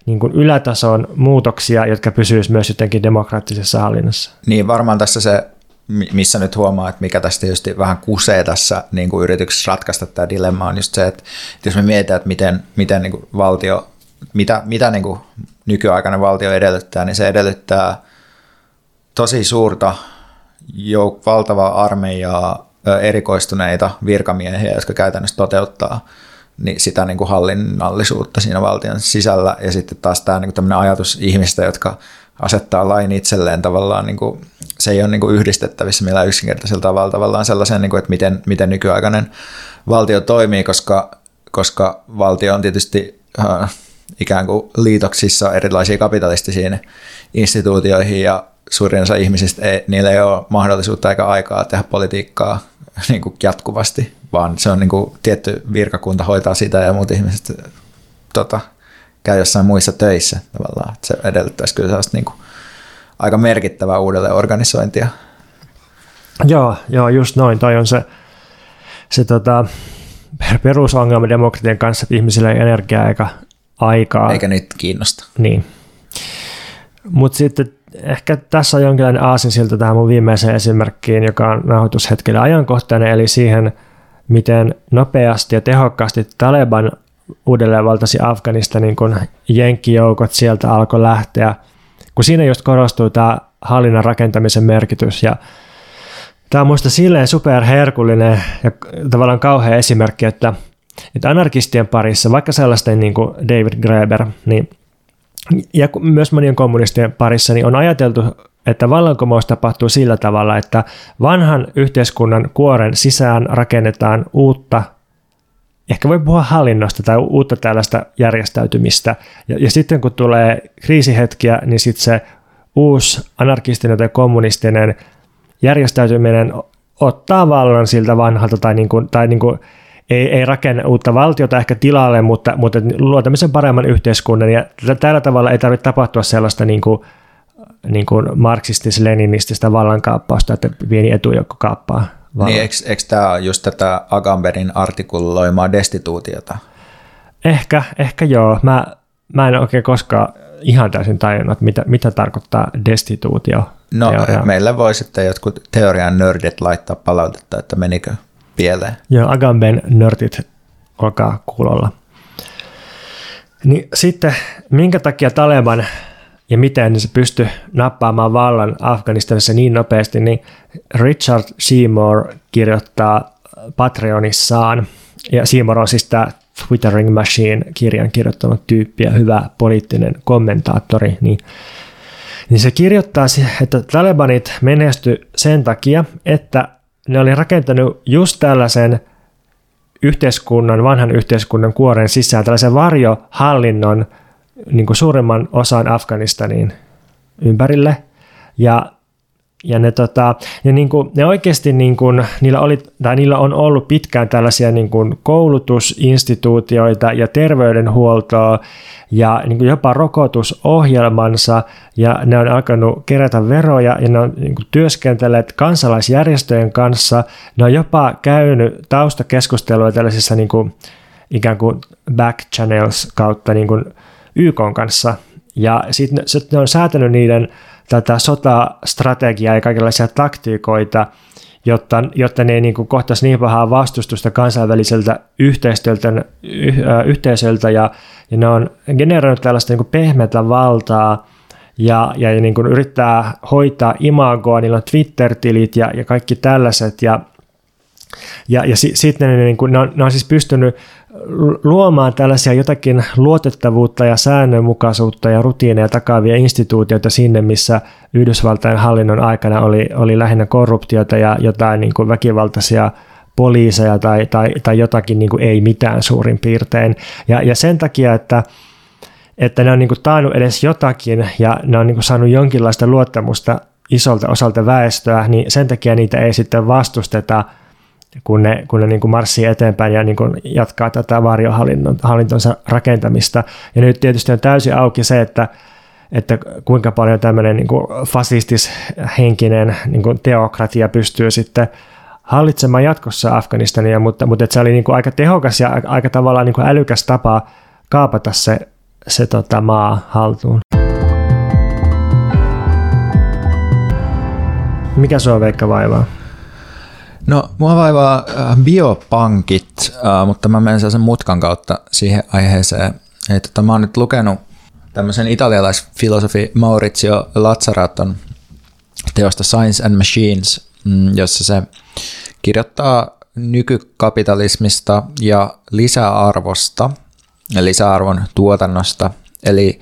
niin kuin ylätason muutoksia, jotka pysyisivät myös jotenkin demokraattisessa hallinnassa. Niin, varmaan tässä se missä nyt huomaa, että mikä tästä just vähän kusee tässä niin kuin yrityksessä ratkaista tämä dilemma on just se, että, että jos me mietitään, että miten, miten niin kuin valtio, mitä, mitä niin kuin nykyaikainen valtio edellyttää, niin se edellyttää tosi suurta jouk- valtavaa armeijaa erikoistuneita virkamiehiä, jotka käytännössä toteuttaa niin sitä niin kuin hallinnallisuutta siinä valtion sisällä. Ja sitten taas tämä niin kuin ajatus ihmistä, jotka asettaa lain itselleen tavallaan, niin kuin, se ei ole niin kuin yhdistettävissä millään yksinkertaisella tavalla tavallaan sellaisen, niin kuin, että miten, miten nykyaikainen valtio toimii, koska, koska valtio on tietysti äh, ikään kuin liitoksissa erilaisiin kapitalistisiin instituutioihin ja suurin osa ihmisistä, ei, niillä ei ole mahdollisuutta eikä aikaa tehdä politiikkaa niin kuin jatkuvasti, vaan se on niin kuin tietty virkakunta hoitaa sitä ja muut ihmiset tota, käy jossain muissa töissä tavallaan. Se edellyttäisi kyllä sellaista niin kuin aika merkittävää uudelleen organisointia. Joo, joo, just noin. Toi on se, se tota, perusongelma demokratian kanssa, että ihmisillä ei energiaa eikä aikaa. Eikä niitä kiinnosta. Niin. Mutta sitten ehkä tässä on jonkinlainen aasinsilta tähän mun viimeiseen esimerkkiin, joka on nauhoitushetkellä ajankohtainen, eli siihen, miten nopeasti ja tehokkaasti Taleban uudelleen valtasi Afganistanin, kun jenkkijoukot sieltä alkoi lähteä, kun siinä just korostuu tämä hallinnan rakentamisen merkitys ja Tämä on minusta silleen superherkullinen ja tavallaan kauhea esimerkki, että, että anarkistien parissa, vaikka sellaisten niin kuin David Graeber, niin, ja myös monien kommunistien parissa, niin on ajateltu, että vallankumous tapahtuu sillä tavalla, että vanhan yhteiskunnan kuoren sisään rakennetaan uutta ehkä voi puhua hallinnosta tai uutta tällaista järjestäytymistä. Ja, ja sitten kun tulee kriisihetkiä, niin sitten se uusi anarkistinen tai kommunistinen järjestäytyminen ottaa vallan siltä vanhalta tai, niin kuin, tai niin kuin, ei, ei rakenna uutta valtiota ehkä tilalle, mutta, mutta luo tämmöisen paremman yhteiskunnan. Ja tällä tavalla ei tarvitse tapahtua sellaista niin kuin, niin kuin marksistis-leninististä vallankaappausta, että pieni etujoukko kaappaa Valo. Niin, eikö, eikö tämä ole just tätä Agamberin artikuloimaa destituutiota? Ehkä, ehkä joo. Mä, mä en oikein koskaan ihan täysin tajunnut, että mitä, mitä tarkoittaa destituutio. No teoria. meille voi sitten jotkut teorian nördit laittaa palautetta, että menikö pieleen. Joo, Agamben nörtit, olkaa kuulolla. Niin sitten, minkä takia Taleban ja miten se pystyi nappaamaan vallan Afganistanissa niin nopeasti, niin Richard Seymour kirjoittaa Patreonissaan, ja Seymour on siis tämä Twittering Machine-kirjan kirjoittanut tyyppi ja hyvä poliittinen kommentaattori, niin, niin se kirjoittaa, että Talebanit menesty sen takia, että ne oli rakentanut just tällaisen yhteiskunnan, vanhan yhteiskunnan kuoren sisään, tällaisen varjohallinnon niin kuin suurimman osan Afganistanin ympärille. Ja ja ne, tota, ne, niin kuin, ne oikeasti niin kuin, niillä, oli, tai niillä on ollut pitkään tällaisia niin kuin koulutusinstituutioita ja terveydenhuoltoa ja niin kuin jopa rokotusohjelmansa ja ne on alkanut kerätä veroja ja ne on niin kuin työskentelleet kansalaisjärjestöjen kanssa. Ne on jopa käynyt taustakeskustelua tällaisissa niin kuin, ikään kuin back channels kautta niin kuin YK kanssa. Ja sitten sit ne on säätänyt niiden tätä sotastrategiaa ja kaikenlaisia taktiikoita, jotta, jotta ne ei niin kuin kohtaisi niin pahaa vastustusta kansainväliseltä yhteistyöltä, yh, yhteisöltä. Ja, ja ne on generoinut tällaista niin pehmeätä valtaa ja, ja, ja niin kuin yrittää hoitaa imagoa, niillä on Twitter-tilit ja, ja kaikki tällaiset. Ja ja, ja sitten ne, niin kuin, ne, on, ne on siis pystynyt luomaan tällaisia jotakin luotettavuutta ja säännönmukaisuutta ja rutiineja takaavia instituutioita sinne, missä Yhdysvaltain hallinnon aikana oli, oli lähinnä korruptiota ja jotain niin kuin väkivaltaisia poliiseja tai, tai, tai jotakin niin kuin ei mitään suurin piirtein. Ja, ja sen takia, että, että ne on niin kuin taannut edes jotakin ja ne on niin kuin saanut jonkinlaista luottamusta isolta osalta väestöä, niin sen takia niitä ei sitten vastusteta – kun ne, kun ne niin kuin marssii eteenpäin ja niin kuin jatkaa tätä varjohallintonsa rakentamista. Ja nyt tietysti on täysin auki se, että, että kuinka paljon tämmöinen niin kuin fasistishenkinen niin kuin teokratia pystyy sitten hallitsemaan jatkossa Afganistania, mutta, mutta että se oli niin kuin aika tehokas ja aika tavallaan niin kuin älykäs tapa kaapata se, se tota maa haltuun. Mikä on Veikka vaivaa? No, mua vaivaa äh, biopankit, äh, mutta mä menen sen mutkan kautta siihen aiheeseen. Että tota, mä oon nyt lukenut tämmöisen italialaisfilosofi Maurizio Lazzaraton teosta Science and Machines, mm, jossa se kirjoittaa nykykapitalismista ja lisäarvosta lisäarvon tuotannosta. Eli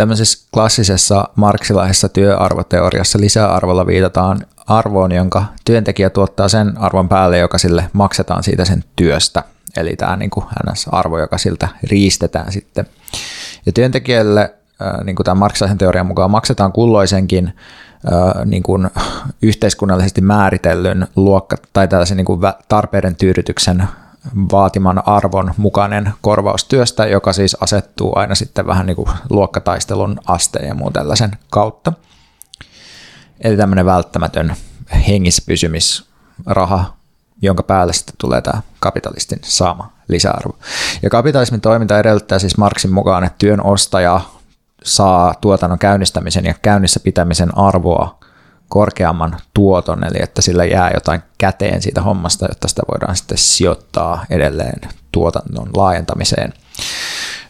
tämmöisessä klassisessa marksilaisessa työarvoteoriassa lisäarvolla viitataan arvoon, jonka työntekijä tuottaa sen arvon päälle, joka sille maksetaan siitä sen työstä. Eli tämä niin kuin arvo, joka siltä riistetään sitten. Ja työntekijälle niin kuin tämän marksilaisen teorian mukaan maksetaan kulloisenkin niin kuin yhteiskunnallisesti määritellyn luokka tai tällaisen niin kuin tarpeiden tyydytyksen vaatiman arvon mukainen korvaustyöstä, joka siis asettuu aina sitten vähän niin kuin luokkataistelun asteen ja muun tällaisen kautta. Eli tämmöinen välttämätön hengissä pysymisraha, jonka päälle sitten tulee tämä kapitalistin saama lisäarvo. Ja kapitalismin toiminta edellyttää siis Marksin mukaan, että työn ostaja saa tuotannon käynnistämisen ja käynnissä pitämisen arvoa korkeamman tuoton, eli että sillä jää jotain käteen siitä hommasta, jotta sitä voidaan sitten sijoittaa edelleen tuotannon laajentamiseen.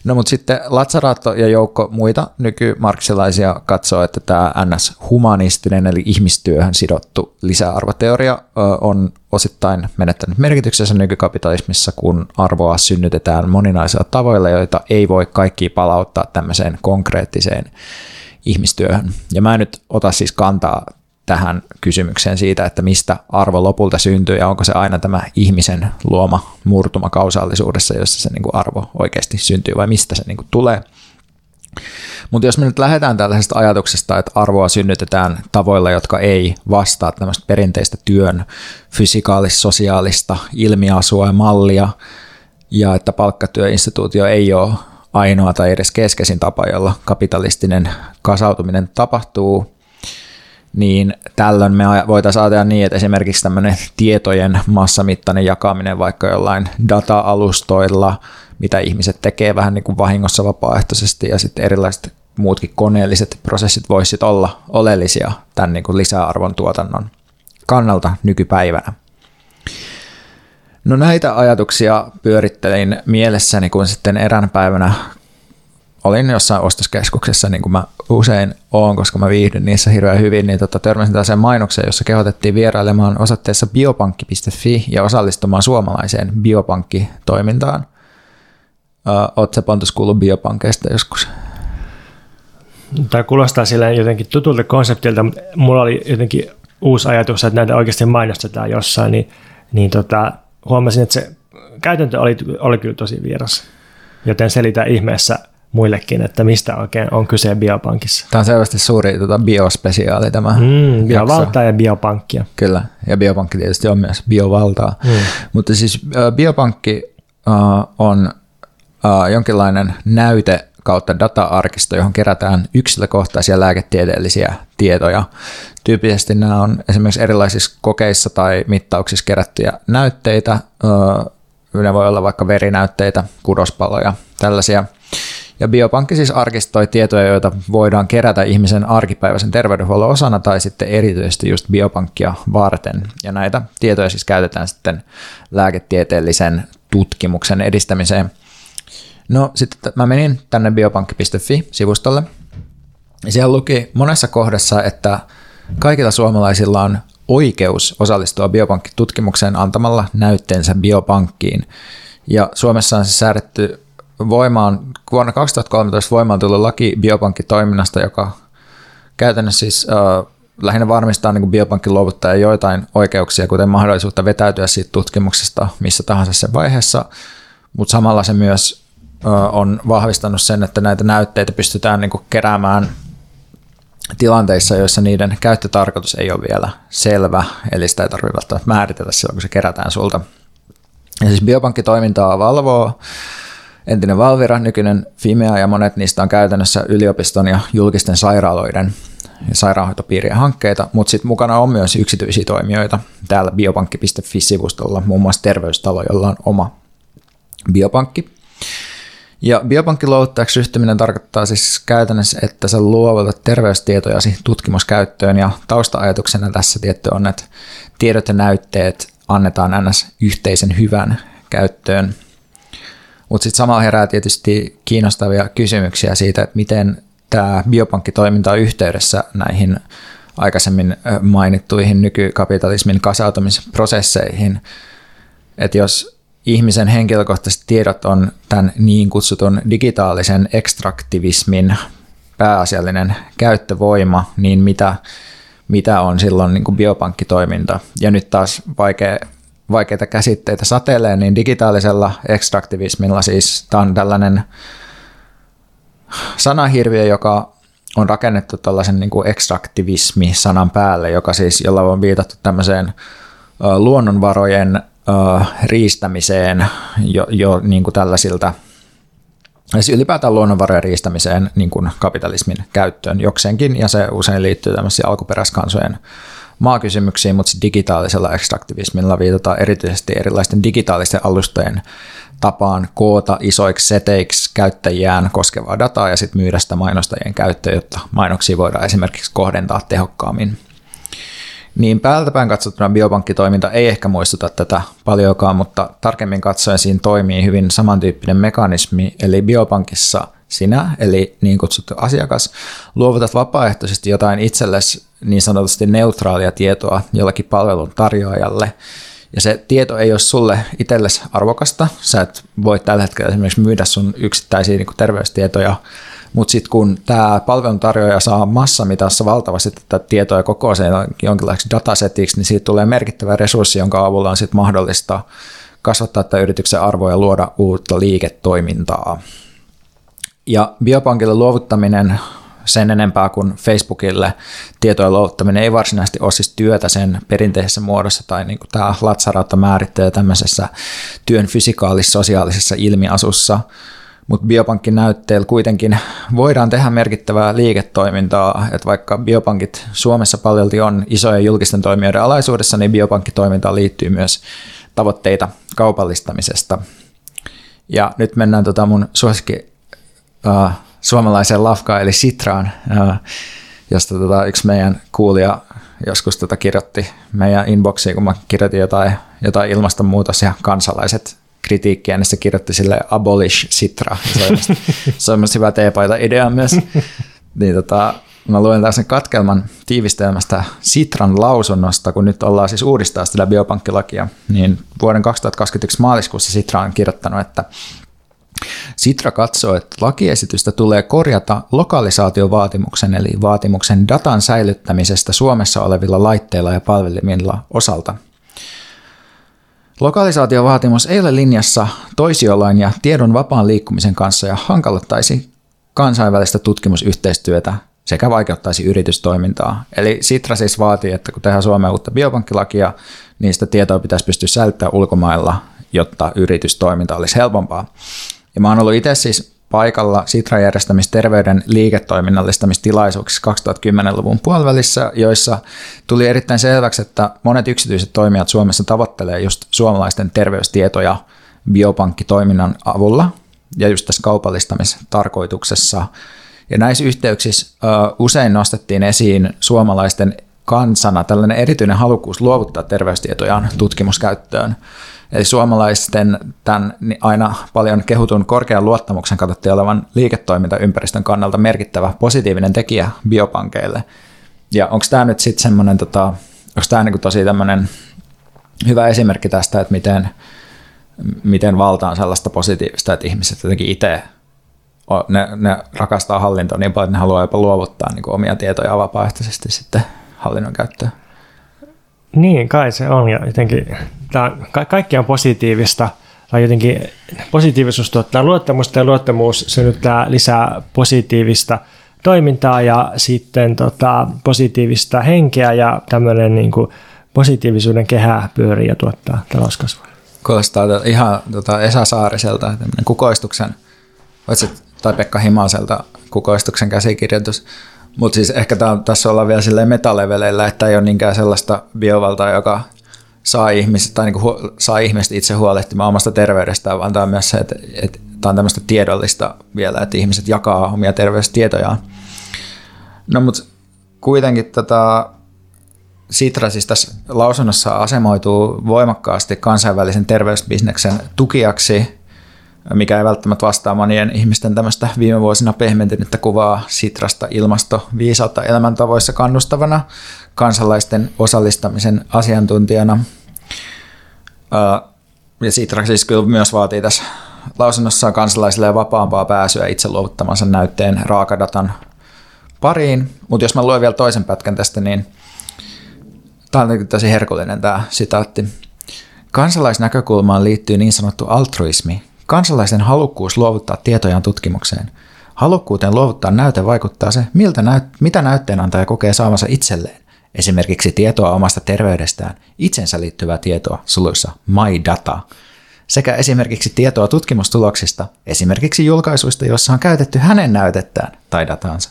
No mutta sitten Lazzarato ja joukko muita nykymarksilaisia katsoo, että tämä NS-humanistinen eli ihmistyöhön sidottu lisäarvoteoria on osittain menettänyt merkityksensä nykykapitalismissa, kun arvoa synnytetään moninaisilla tavoilla, joita ei voi kaikki palauttaa tämmöiseen konkreettiseen ihmistyöhön. Ja mä en nyt ota siis kantaa tähän kysymykseen siitä, että mistä arvo lopulta syntyy ja onko se aina tämä ihmisen luoma murtuma kausaallisuudessa, jossa se niin kuin arvo oikeasti syntyy vai mistä se niin kuin tulee. Mutta jos me nyt lähdetään tällaisesta ajatuksesta, että arvoa synnytetään tavoilla, jotka ei vastaa tämmöistä perinteistä työn fysikaalis-sosiaalista ilmiasua ja mallia, ja että palkkatyöinstituutio ei ole ainoa tai edes keskeisin tapa, jolla kapitalistinen kasautuminen tapahtuu, niin tällöin me voitaisiin ajatella niin, että esimerkiksi tämmöinen tietojen massamittainen jakaminen vaikka jollain data-alustoilla, mitä ihmiset tekee vähän niin kuin vahingossa vapaaehtoisesti ja sitten erilaiset muutkin koneelliset prosessit voisivat olla oleellisia tämän niin kuin lisäarvon tuotannon kannalta nykypäivänä. No näitä ajatuksia pyörittelin mielessäni, kun sitten erään päivänä olin jossain ostoskeskuksessa, niin kuin mä usein oon, koska mä viihdyn niissä hirveän hyvin, niin tota, törmäsin tällaiseen mainokseen, jossa kehotettiin vierailemaan osoitteessa biopankki.fi ja osallistumaan suomalaiseen biopankkitoimintaan. Oletko sä Pontus kuullut biopankkeista joskus? Tämä kuulostaa sille jotenkin tutulta konseptilta, mutta mulla oli jotenkin uusi ajatus, että näitä oikeasti mainostetaan jossain, niin, niin tota, huomasin, että se käytäntö oli, oli kyllä tosi vieras. Joten selitä ihmeessä muillekin, että mistä oikein on kyse biopankissa. Tämä on selvästi suuri tota, biospesiaali tämä mm, Biovaltaa ja biopankkia. Kyllä, ja biopankki tietysti on myös biovaltaa. Mm. Mutta siis biopankki äh, on äh, jonkinlainen näyte kautta data-arkisto, johon kerätään yksilökohtaisia lääketieteellisiä tietoja. Tyypillisesti nämä on esimerkiksi erilaisissa kokeissa tai mittauksissa kerättyjä näytteitä. Ne voi olla vaikka verinäytteitä, kudospaloja, tällaisia. Ja biopankki siis arkistoi tietoja, joita voidaan kerätä ihmisen arkipäiväisen terveydenhuollon osana tai sitten erityisesti just biopankkia varten. Ja näitä tietoja siis käytetään sitten lääketieteellisen tutkimuksen edistämiseen – No sitten mä menin tänne biopankki.fi-sivustolle. Ja siellä luki monessa kohdassa, että kaikilla suomalaisilla on oikeus osallistua biopankkitutkimukseen antamalla näytteensä biopankkiin. Ja Suomessa on se säädetty voimaan, vuonna 2013 voimaan tullut laki biopankkitoiminnasta, joka käytännössä siis äh, lähinnä varmistaa niin biopankin luovuttaja joitain oikeuksia, kuten mahdollisuutta vetäytyä siitä tutkimuksesta missä tahansa sen vaiheessa, mutta samalla se myös on vahvistanut sen, että näitä näytteitä pystytään niin keräämään tilanteissa, joissa niiden käyttötarkoitus ei ole vielä selvä, eli sitä ei tarvitse välttämättä määritellä silloin, kun se kerätään sulta. Ja siis biopankkitoimintaa valvoo entinen Valvira, nykyinen Fimea ja monet niistä on käytännössä yliopiston ja julkisten sairaaloiden ja sairaanhoitopiirien hankkeita, mutta sitten mukana on myös yksityisiä toimijoita täällä biopankki.fi-sivustolla, muun muassa terveystalo, jolla on oma biopankki. Ja biopankkiluovuttajaksi ryhtyminen tarkoittaa siis käytännössä, että sä luovutat terveystietojasi tutkimuskäyttöön ja tausta-ajatuksena tässä tietty on, että tiedot ja näytteet annetaan ns. yhteisen hyvän käyttöön. Mutta sitten samalla herää tietysti kiinnostavia kysymyksiä siitä, että miten tämä biopankkitoiminta on yhteydessä näihin aikaisemmin mainittuihin nykykapitalismin kasautumisprosesseihin. Että jos ihmisen henkilökohtaiset tiedot on tämän niin kutsutun digitaalisen ekstraktivismin pääasiallinen käyttövoima, niin mitä, mitä on silloin niin kuin biopankkitoiminta. Ja nyt taas vaikea, vaikeita käsitteitä satelee, niin digitaalisella ekstraktivismilla siis tämä on tällainen sanahirviö, joka on rakennettu tällaisen niin kuin ekstraktivismi-sanan päälle, joka siis, jolla on viitattu tämmöiseen luonnonvarojen riistämiseen jo, jo niin kuin tällaisilta Siis ylipäätään luonnonvarojen riistämiseen niin kuin kapitalismin käyttöön jokseenkin, ja se usein liittyy tämmöisiin alkuperäiskansojen maakysymyksiin, mutta digitaalisella ekstraktivismilla viitataan erityisesti erilaisten digitaalisten alustojen tapaan koota isoiksi seteiksi käyttäjiään koskevaa dataa ja sitten myydä sitä mainostajien käyttöön, jotta mainoksia voidaan esimerkiksi kohdentaa tehokkaammin. Niin päältäpäin katsottuna biopankkitoiminta ei ehkä muistuta tätä paljonkaan, mutta tarkemmin katsoen siinä toimii hyvin samantyyppinen mekanismi, eli biopankissa sinä, eli niin kutsuttu asiakas, luovutat vapaaehtoisesti jotain itsellesi niin sanotusti neutraalia tietoa jollakin palvelun tarjoajalle, ja se tieto ei ole sulle itsellesi arvokasta. Sä et voi tällä hetkellä esimerkiksi myydä sun yksittäisiä niin terveystietoja mutta sitten kun tämä palveluntarjoaja saa massamitassa valtavasti tätä tietoa ja koko sen jonkinlaiseksi datasetiksi, niin siitä tulee merkittävä resurssi, jonka avulla on sitten mahdollista kasvattaa tätä yrityksen arvoa ja luoda uutta liiketoimintaa. Ja biopankille luovuttaminen sen enempää kuin Facebookille tietojen luovuttaminen ei varsinaisesti ole siis työtä sen perinteisessä muodossa tai niin kuin tämä Latsarautta määrittelee tämmöisessä työn fysikaalis-sosiaalisessa ilmiasussa, mutta biopankin näytteillä kuitenkin voidaan tehdä merkittävää liiketoimintaa, että vaikka biopankit Suomessa paljolti on isojen julkisten toimijoiden alaisuudessa, niin biopankkitoimintaan liittyy myös tavoitteita kaupallistamisesta. Ja nyt mennään tota mun suosikki uh, suomalaiseen lafkaan eli Sitraan, josta tota, yksi meidän kuulija joskus tota kirjoitti meidän inboxiin, kun mä kirjoitin jotain, jotain ilmastonmuutos ja kansalaiset kritiikkiä, niin se kirjoitti sille abolish Sitra. Se on myös hyvä teepaita idea myös. Niin tota, mä luen tässä katkelman tiivistelmästä Sitran lausunnosta, kun nyt ollaan siis uudistaa sitä biopankkilakia, niin vuoden 2021 maaliskuussa Sitra on kirjoittanut, että Sitra katsoo, että lakiesitystä tulee korjata lokalisaatiovaatimuksen eli vaatimuksen datan säilyttämisestä Suomessa olevilla laitteilla ja palvelimilla osalta. Lokalisaatiovaatimus ei ole linjassa toisiolain ja tiedon vapaan liikkumisen kanssa ja hankaloittaisi kansainvälistä tutkimusyhteistyötä sekä vaikeuttaisi yritystoimintaa. Eli Sitra siis vaatii, että kun tehdään Suomeen uutta biopankkilakia, niin sitä tietoa pitäisi pystyä säilyttämään ulkomailla, jotta yritystoiminta olisi helpompaa. Ja mä oon ollut itse siis paikalla Sitra järjestämistä terveyden liiketoiminnallistamistilaisuuksissa 2010-luvun puolivälissä, joissa tuli erittäin selväksi, että monet yksityiset toimijat Suomessa tavoittelee just suomalaisten terveystietoja biopankkitoiminnan avulla ja just tässä kaupallistamistarkoituksessa. Ja näissä yhteyksissä usein nostettiin esiin suomalaisten kansana tällainen erityinen halukkuus luovuttaa terveystietojaan tutkimuskäyttöön. Eli suomalaisten tämän aina paljon kehutun korkean luottamuksen katsottiin olevan liiketoimintaympäristön kannalta merkittävä positiivinen tekijä biopankeille. Ja onko tämä nyt sitten semmoinen, tota, onko tämä niin tosi tämmöinen hyvä esimerkki tästä, että miten, miten valta on sellaista positiivista, että ihmiset jotenkin itse ne, ne rakastaa hallintoa niin paljon, että ne haluaa jopa luovuttaa niin omia tietoja vapaaehtoisesti sitten hallinnon käyttöön. Niin, kai se on. Ja jotenkin tämä, ka- kaikki on positiivista. Tai jotenkin positiivisuus tuottaa luottamusta ja luottamus synnyttää lisää positiivista toimintaa ja sitten tota, positiivista henkeä ja tämmöinen niin kuin positiivisuuden kehää pyörii ja tuottaa talouskasvua. Kuulostaa ihan tota Esa Saariselta, tämmöinen kukoistuksen, tai Pekka Himaselta kukoistuksen käsikirjoitus. Mutta siis ehkä tää, tässä ollaan vielä silleen metaleveleillä, että ei ole niinkään sellaista biovaltaa, joka saa ihmiset, tai niinku saa ihmiset itse huolehtimaan omasta terveydestään, vaan tämä on myös se, että, että tämä on tämmöistä tiedollista vielä, että ihmiset jakaa omia terveystietojaan. No mutta kuitenkin tota, Sitra siis tässä lausunnossa asemoituu voimakkaasti kansainvälisen terveysbisneksen tukijaksi mikä ei välttämättä vastaa monien ihmisten tämmöistä viime vuosina pehmentynyttä kuvaa Sitrasta ilmasto viisautta elämäntavoissa kannustavana kansalaisten osallistamisen asiantuntijana. Ja Sitra siis kyllä myös vaatii tässä lausunnossaan kansalaisille vapaampaa pääsyä itse luovuttamansa näytteen raakadatan pariin. Mutta jos mä luen vielä toisen pätkän tästä, niin tämä on tosi herkullinen tämä sitaatti. Kansalaisnäkökulmaan liittyy niin sanottu altruismi, Kansalaisen halukkuus luovuttaa tietojaan tutkimukseen. Halukkuuteen luovuttaa näyte vaikuttaa se, miltä näyt- mitä näytteenantaja kokee saavansa itselleen. Esimerkiksi tietoa omasta terveydestään, itsensä liittyvää tietoa, suluissa my data, sekä esimerkiksi tietoa tutkimustuloksista, esimerkiksi julkaisuista, joissa on käytetty hänen näytettään tai dataansa.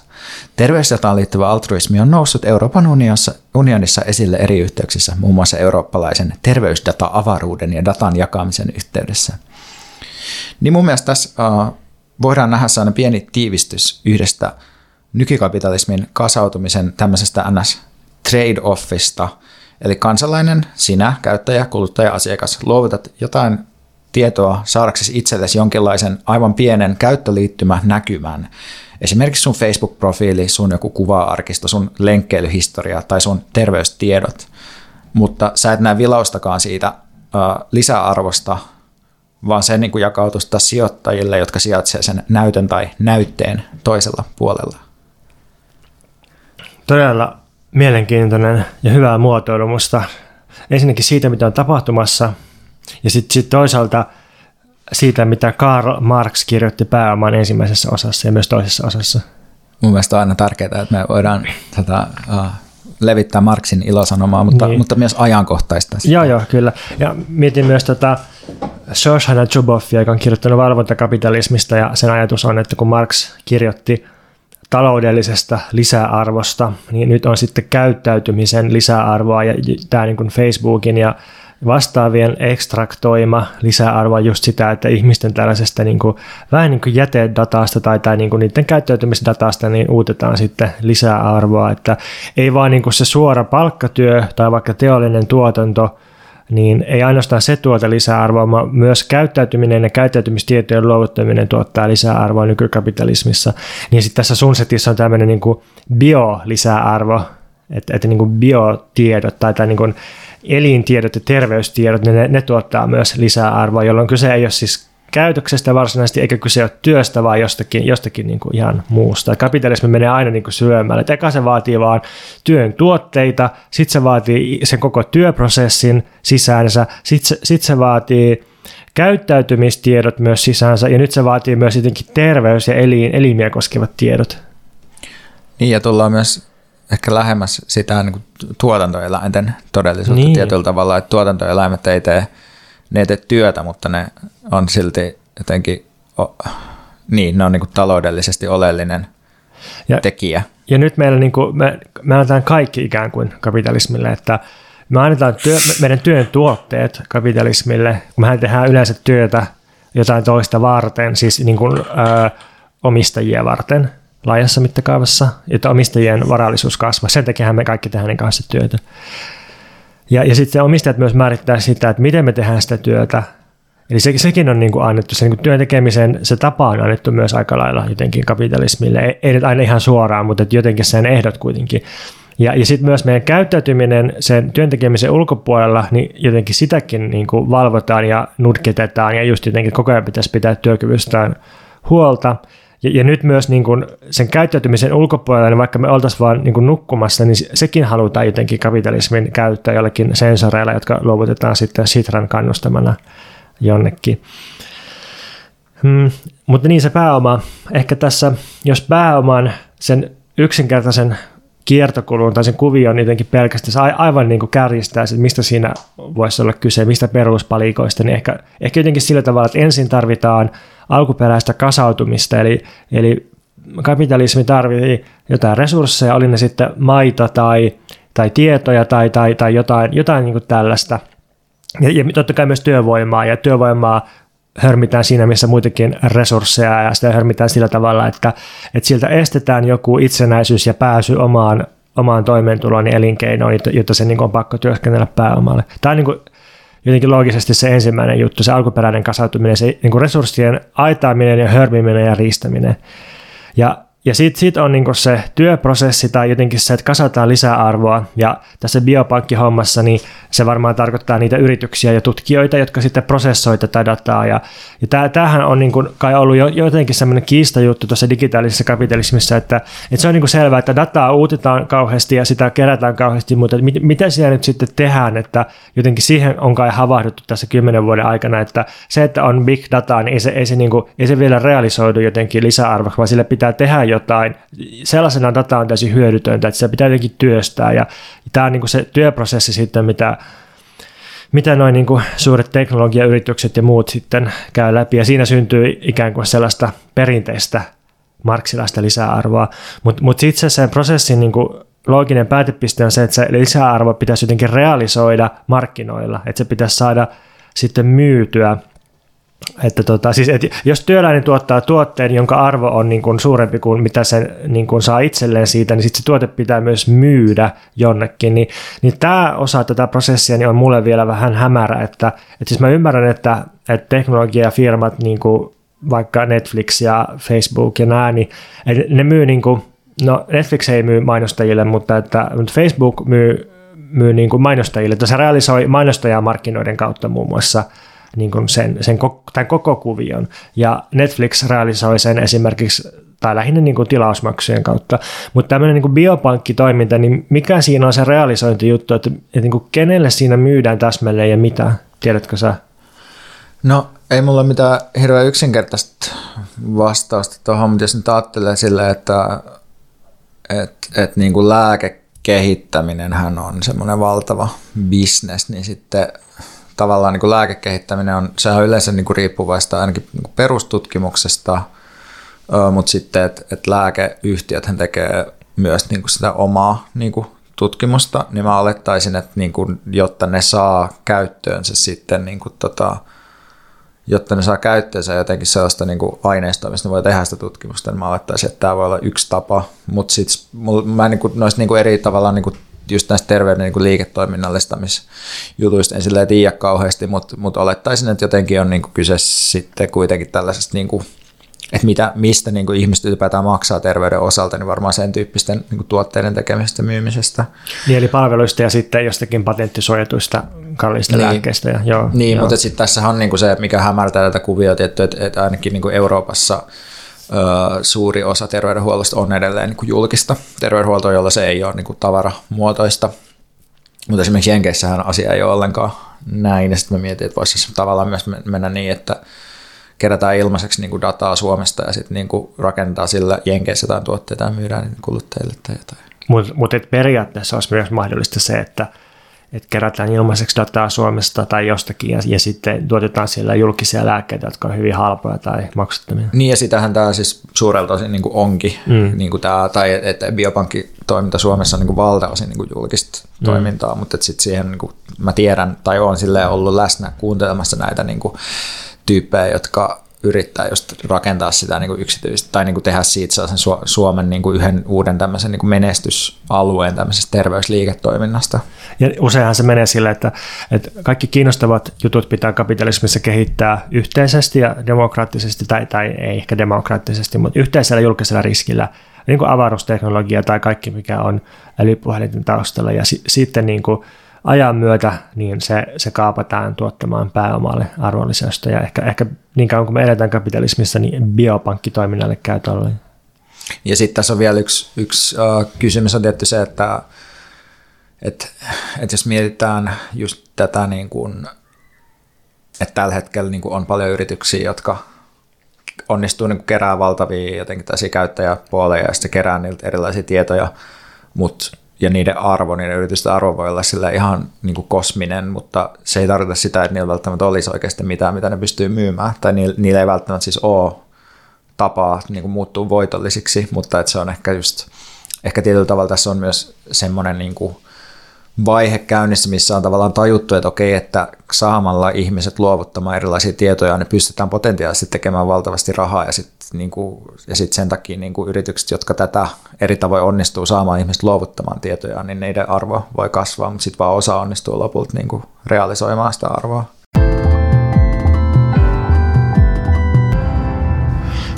Terveysdataan liittyvä altruismi on noussut Euroopan unionissa, unionissa esille eri yhteyksissä, muun muassa eurooppalaisen terveysdata-avaruuden ja datan jakamisen yhteydessä – niin mun mielestä tässä uh, voidaan nähdä sellainen pieni tiivistys yhdestä nykikapitalismin kasautumisen tämmöisestä ns. trade-offista, eli kansalainen, sinä, käyttäjä, kuluttaja, asiakas, luovutat jotain tietoa saadaksesi itsellesi jonkinlaisen aivan pienen käyttöliittymä näkymän. Esimerkiksi sun Facebook-profiili, sun joku kuva-arkisto, sun lenkkeilyhistoria tai sun terveystiedot. Mutta sä et näe vilaustakaan siitä uh, lisäarvosta vaan se niin kuin jakautuu sijoittajille, jotka sijaitsevat sen näytön tai näytteen toisella puolella. Todella mielenkiintoinen ja hyvää muotoilumusta. Ensinnäkin siitä, mitä on tapahtumassa, ja sitten sit toisaalta siitä, mitä Karl Marx kirjoitti pääoman ensimmäisessä osassa ja myös toisessa osassa. Mun mielestä on aina tärkeää, että me voidaan tätä, uh, levittää Marxin ilosanomaa, mutta, niin. mutta myös ajankohtaista. Sitä. Joo, joo, kyllä. Ja mietin myös tätä Shoshana Zuboffia, joka on kirjoittanut valvontakapitalismista, ja sen ajatus on, että kun Marx kirjoitti taloudellisesta lisäarvosta, niin nyt on sitten käyttäytymisen lisäarvoa, ja tämä niin kuin Facebookin ja vastaavien ekstraktoima lisäarvoa just sitä, että ihmisten tällaisesta niin kuin, vähän niin kuin jätedatasta tai, tai niin kuin niiden käyttäytymisdatasta niin uutetaan sitten lisäarvoa, että ei vaan niin kuin se suora palkkatyö tai vaikka teollinen tuotanto, niin ei ainoastaan se tuota lisäarvoa, vaan myös käyttäytyminen ja käyttäytymistietojen luovuttaminen tuottaa lisäarvoa nykykapitalismissa. Niin sitten tässä Sunsetissa on tämmöinen niin bio-lisäarvo, että, että niin kuin biotiedot tai, tai niin kuin elintiedot ja terveystiedot, niin ne, ne tuottaa myös lisää arvoa, jolloin kyse ei ole siis käytöksestä varsinaisesti, eikä kyse ole työstä, vaan jostakin, jostakin niin kuin ihan muusta. Kapitalismi menee aina niin kuin syömällä. eka se vaatii vaan työn tuotteita, sitten se vaatii sen koko työprosessin sisäänsä, sitten se, sit se vaatii käyttäytymistiedot myös sisäänsä, ja nyt se vaatii myös jotenkin terveys- ja elin, elimiä koskevat tiedot. Niin, ja tullaan myös ehkä lähemmäs sitä niin kuin tuotantoeläinten todellisuutta niin. tietyllä tavalla, että tuotantoeläimet ei tee, ne ei tee työtä, mutta ne on silti jotenkin, o, niin, ne on niin kuin taloudellisesti oleellinen ja, tekijä. Ja nyt meillä niin kuin, me, me annetaan kaikki ikään kuin kapitalismille, että me annetaan työ, meidän työn tuotteet kapitalismille, kun mehän tehdään yleensä työtä jotain toista varten, siis niin kuin, ö, omistajia varten, laajassa mittakaavassa, jotta omistajien varallisuus kasvaa. Sen takia me kaikki tehdään kanssa työtä. Ja, ja sitten omistajat myös määrittää sitä, että miten me tehdään sitä työtä. Eli se, sekin on niin kuin annettu, se niin kuin työn tekemisen se tapa on annettu myös aika lailla jotenkin kapitalismille. Ei, ei nyt aina ihan suoraan, mutta jotenkin sen ehdot kuitenkin. Ja, ja sitten myös meidän käyttäytyminen sen työntekemisen ulkopuolella, niin jotenkin sitäkin niin kuin valvotaan ja nutketetaan ja just jotenkin koko ajan pitäisi pitää työkyvystään huolta. Ja, ja nyt myös niin kuin sen käyttäytymisen ulkopuolella, niin vaikka me oltaisiin vaan niin kuin nukkumassa, niin sekin halutaan jotenkin kapitalismin käyttää jollekin sensoreilla, jotka luovutetaan sitten Sitran kannustamana jonnekin. Hmm, mutta niin se pääoma, ehkä tässä, jos pääoman sen yksinkertaisen kiertokulun tai sen kuvion jotenkin pelkästään aivan niin kuin kärjistää, että mistä siinä voisi olla kyse, mistä peruspalikoista, niin ehkä, ehkä jotenkin sillä tavalla, että ensin tarvitaan alkuperäistä kasautumista, eli, eli kapitalismi tarvitsee jotain resursseja, oli ne sitten maita tai, tai tietoja tai, tai, tai jotain, jotain niin kuin tällaista. Ja, ja totta kai myös työvoimaa, ja työvoimaa hörmitään siinä, missä muitakin resursseja, ja sitä hörmitään sillä tavalla, että, että siltä estetään joku itsenäisyys ja pääsy omaan, omaan toimeentuloon ja elinkeinoon, jotta se niin on pakko työskennellä pääomalle. Tämä on niin kuin jotenkin loogisesti se ensimmäinen juttu, se alkuperäinen kasautuminen, se niin kuin resurssien aitaaminen ja hörmiminen ja riistäminen. Ja ja sitten sit on niinku se työprosessi tai jotenkin se, että kasataan lisäarvoa. Ja tässä biopankkihommassa niin se varmaan tarkoittaa niitä yrityksiä ja tutkijoita, jotka sitten prosessoi tätä dataa. Ja, ja tämähän on niinku kai ollut jo, jotenkin semmoinen kiistajuttu tuossa digitaalisessa kapitalismissa, että, että se on niinku selvää, että dataa uutitaan kauheasti ja sitä kerätään kauheasti, mutta mit, mitä siellä nyt sitten tehdään, että jotenkin siihen on kai havahduttu tässä kymmenen vuoden aikana, että se, että on big data, niin ei se, ei se, niinku, ei se vielä realisoidu jotenkin lisäarvoksi, vaan sille pitää tehdä jotain. Sellaisena data on täysin hyödytöntä, että se pitää jotenkin työstää. Ja tämä on niin kuin se työprosessi sitten, mitä, mitä noin niin kuin suuret teknologiayritykset ja muut sitten käy läpi. Ja siinä syntyy ikään kuin sellaista perinteistä marksilaista lisäarvoa, mutta mut sitten sen prosessin niin kuin looginen päätepiste on se, että se lisäarvo pitäisi jotenkin realisoida markkinoilla, että se pitäisi saada sitten myytyä että tota, siis, et jos työläinen tuottaa tuotteen, jonka arvo on niin kuin suurempi kuin mitä se niin kuin saa itselleen siitä, niin sitten se tuote pitää myös myydä jonnekin. Niin, niin tämä osa tätä prosessia niin on mulle vielä vähän hämärä. Että, että siis mä ymmärrän, että, että teknologiafirmat, niin kuin vaikka Netflix ja Facebook ja nämä, niin ne myy niin kuin, no Netflix ei myy mainostajille, mutta että mutta Facebook myy, myy niin kuin mainostajille, että se realisoi mainostajamarkkinoiden kautta muun muassa – niin kuin sen, sen tämän koko kuvion. Ja Netflix realisoi sen esimerkiksi tai lähinnä niin kuin tilausmaksujen kautta. Mutta tämmöinen niin kuin biopankkitoiminta, niin mikä siinä on se realisointijuttu, että, että niin kuin kenelle siinä myydään täsmälleen ja mitä? Tiedätkö sä? No ei mulla mitään hirveän yksinkertaista vastausta tuohon, mutta jos nyt ajattelee silleen, että et, et niin kuin lääkekehittäminen on semmoinen valtava bisnes, niin sitten tavallaan niin kuin lääkekehittäminen on, sehän on yleensä niin kuin riippuvaista ainakin niin kuin perustutkimuksesta, mutta sitten, että et lääkeyhtiöt tekee myös niin kuin sitä omaa niin kuin tutkimusta, niin mä olettaisin, että niin kuin, jotta ne saa käyttöönsä sitten, niin kuin, tota, jotta ne saa käyttöönsä jotenkin sellaista niin kuin aineistoa, mistä ne voi tehdä sitä tutkimusta, niin mä olettaisin, että tämä voi olla yksi tapa, mutta sitten mä niin kuin, noista niin kuin eri tavalla niin kuin, just näistä terveyden niin kuin liiketoiminnallistamisjutuista en silleen tiedä kauheasti, mutta, mutta olettaisin, että jotenkin on niin kuin kyse sitten kuitenkin tällaisesta niin kuin että mitä, mistä niin kuin ihmiset ylipäätään maksaa terveyden osalta, niin varmaan sen tyyppisten niin kuin tuotteiden tekemisestä myymisestä. Niin, eli palveluista ja sitten jostakin patenttisuojatuista kalliista niin, lääkkeistä. Ja, joo, niin, joo. mutta sitten tässä on niin kuin se, mikä hämärtää tätä kuviota, että, että ainakin niin kuin Euroopassa suuri osa terveydenhuollosta on edelleen niin kuin julkista terveydenhuoltoa, jolla se ei ole niin kuin tavaramuotoista. Mutta esimerkiksi Jenkeissähän asia ei ole ollenkaan näin, ja sitten mä mietin, että voisi tavallaan myös mennä niin, että kerätään ilmaiseksi niin kuin dataa Suomesta ja sitten niin kuin rakentaa sillä Jenkeissä jotain tuotteita ja myydään niin kuluttajille tai jotain. Mutta mut periaatteessa olisi myös mahdollista se, että et kerätään ilmaiseksi dataa Suomesta tai jostakin ja, ja sitten tuotetaan siellä julkisia lääkkeitä, jotka on hyvin halpoja tai maksuttomia. Niin ja sitähän tämä siis suurelta osin niin onkin, mm. niin kuin tämä, tai että biopankkitoiminta Suomessa on niin kuin valtaosin niin kuin julkista mm. toimintaa, mutta sitten siihen niin kuin, mä tiedän tai olen ollut läsnä kuuntelemassa näitä niin kuin, tyyppejä, jotka yrittää just rakentaa sitä niin kuin yksityistä tai niin kuin tehdä siitä sellaisen Suomen niin kuin yhden uuden tämmöisen niin kuin menestysalueen tämmöisestä terveysliiketoiminnasta. Ja useinhan se menee sille, että, että kaikki kiinnostavat jutut pitää kapitalismissa kehittää yhteisesti ja demokraattisesti, tai, tai ei ehkä demokraattisesti, mutta yhteisellä julkisella riskillä, niin kuin avaruusteknologia tai kaikki mikä on älypuhelinten taustalla, ja si, sitten niin kuin ajan myötä niin se, se kaapataan tuottamaan pääomalle arvonlisäystä ja ehkä, ehkä niin kauan kuin me eletään kapitalismissa, niin biopankkitoiminnalle käy tolleen. Ja sitten tässä on vielä yksi, yksi uh, kysymys on tietty se, että et, et jos mietitään just tätä, niin kuin, että tällä hetkellä niin kuin on paljon yrityksiä, jotka onnistuu niin kerää valtavia jotenkin käyttäjäpuoleja ja sitten kerää niiltä erilaisia tietoja, mutta ja niiden arvo, niiden yritysten arvo voi olla sillä ihan niin kuin kosminen, mutta se ei tarkoita sitä, että niillä välttämättä olisi oikeasti mitään, mitä ne pystyy myymään, tai niillä, ei välttämättä siis ole tapaa niin kuin muuttua voitollisiksi, mutta että se on ehkä just, ehkä tietyllä tavalla tässä on myös semmoinen niin kuin vaihe käynnissä, missä on tavallaan tajuttu, että okei, että saamalla ihmiset luovuttamaan erilaisia tietoja, ne pystytään potentiaalisesti tekemään valtavasti rahaa ja sitten niin kuin, ja sit sen takia niin kuin yritykset, jotka tätä eri tavoin onnistuu saamaan ihmiset luovuttamaan tietoja, niin niiden arvo voi kasvaa, mutta sitten vaan osa onnistuu lopulta niin kuin realisoimaan sitä arvoa.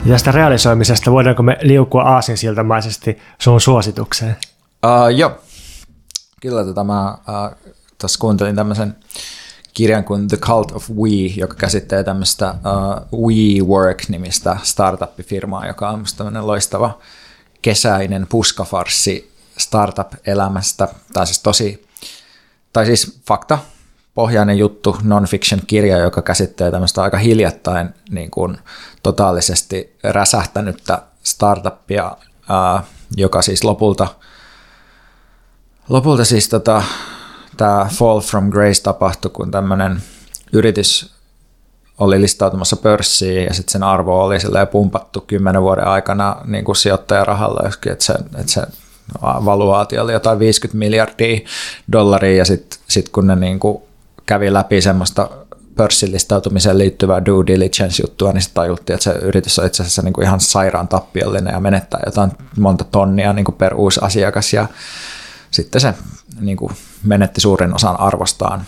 Ja tästä realisoimisesta voidaanko me liukua aasinsiltamaisesti sun suositukseen? Uh, joo, kyllä tota mä uh, tuossa kuuntelin tämmöisen kirjan kuin The Cult of We, joka käsittelee tämmöistä uh, WeWork-nimistä startup-firmaa, joka on tämmöinen loistava kesäinen puskafarssi startup-elämästä. Tai siis tosi, tai siis fakta, pohjainen juttu, non-fiction-kirja, joka käsittelee tämmöistä aika hiljattain niin kuin totaalisesti räsähtänyttä startuppia, uh, joka siis lopulta, lopulta siis tota, tämä Fall from Grace tapahtui, kun tämmöinen yritys oli listautumassa pörssiin ja sitten sen arvo oli pumpattu kymmenen vuoden aikana niin kuin sijoittajarahalla, että se, että se valuaatio oli jotain 50 miljardia dollaria ja sitten sit kun ne niin kuin kävi läpi semmoista pörssilistautumiseen liittyvää due diligence-juttua, niin sitten tajuttiin, että se yritys on itse asiassa niin kuin ihan sairaan tappiollinen ja menettää jotain monta tonnia niin kuin per uusi asiakas. Ja sitten se niin kuin menetti suurin osan arvostaan.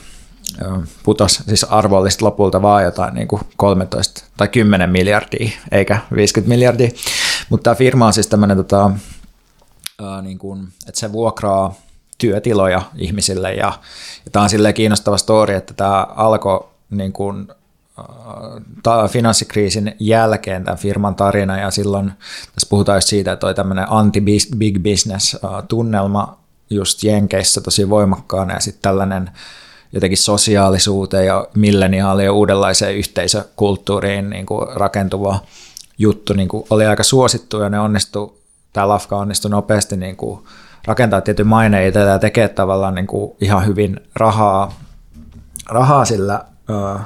Putos siis arvollista lopulta vaan jotain niin kuin 13 tai 10 miljardia, eikä 50 miljardia. Mutta tämä firma on siis tämmöinen, tota, niin kuin, että se vuokraa työtiloja ihmisille ja, ja tämä on silleen kiinnostava story, että tämä alkoi niin kuin, finanssikriisin jälkeen tämän firman tarina ja silloin tässä puhutaan siitä, että oli tämmöinen anti-big business tunnelma just Jenkeissä tosi voimakkaana ja sitten tällainen jotenkin sosiaalisuuteen ja milleniaalien uudenlaiseen yhteisökulttuuriin niin kuin rakentuva juttu niin kuin oli aika suosittu ja ne onnistu, tämä Lafka onnistui nopeasti niin kuin rakentaa tietyn maineita ja tekee tavallaan niin kuin ihan hyvin rahaa, rahaa sillä ö,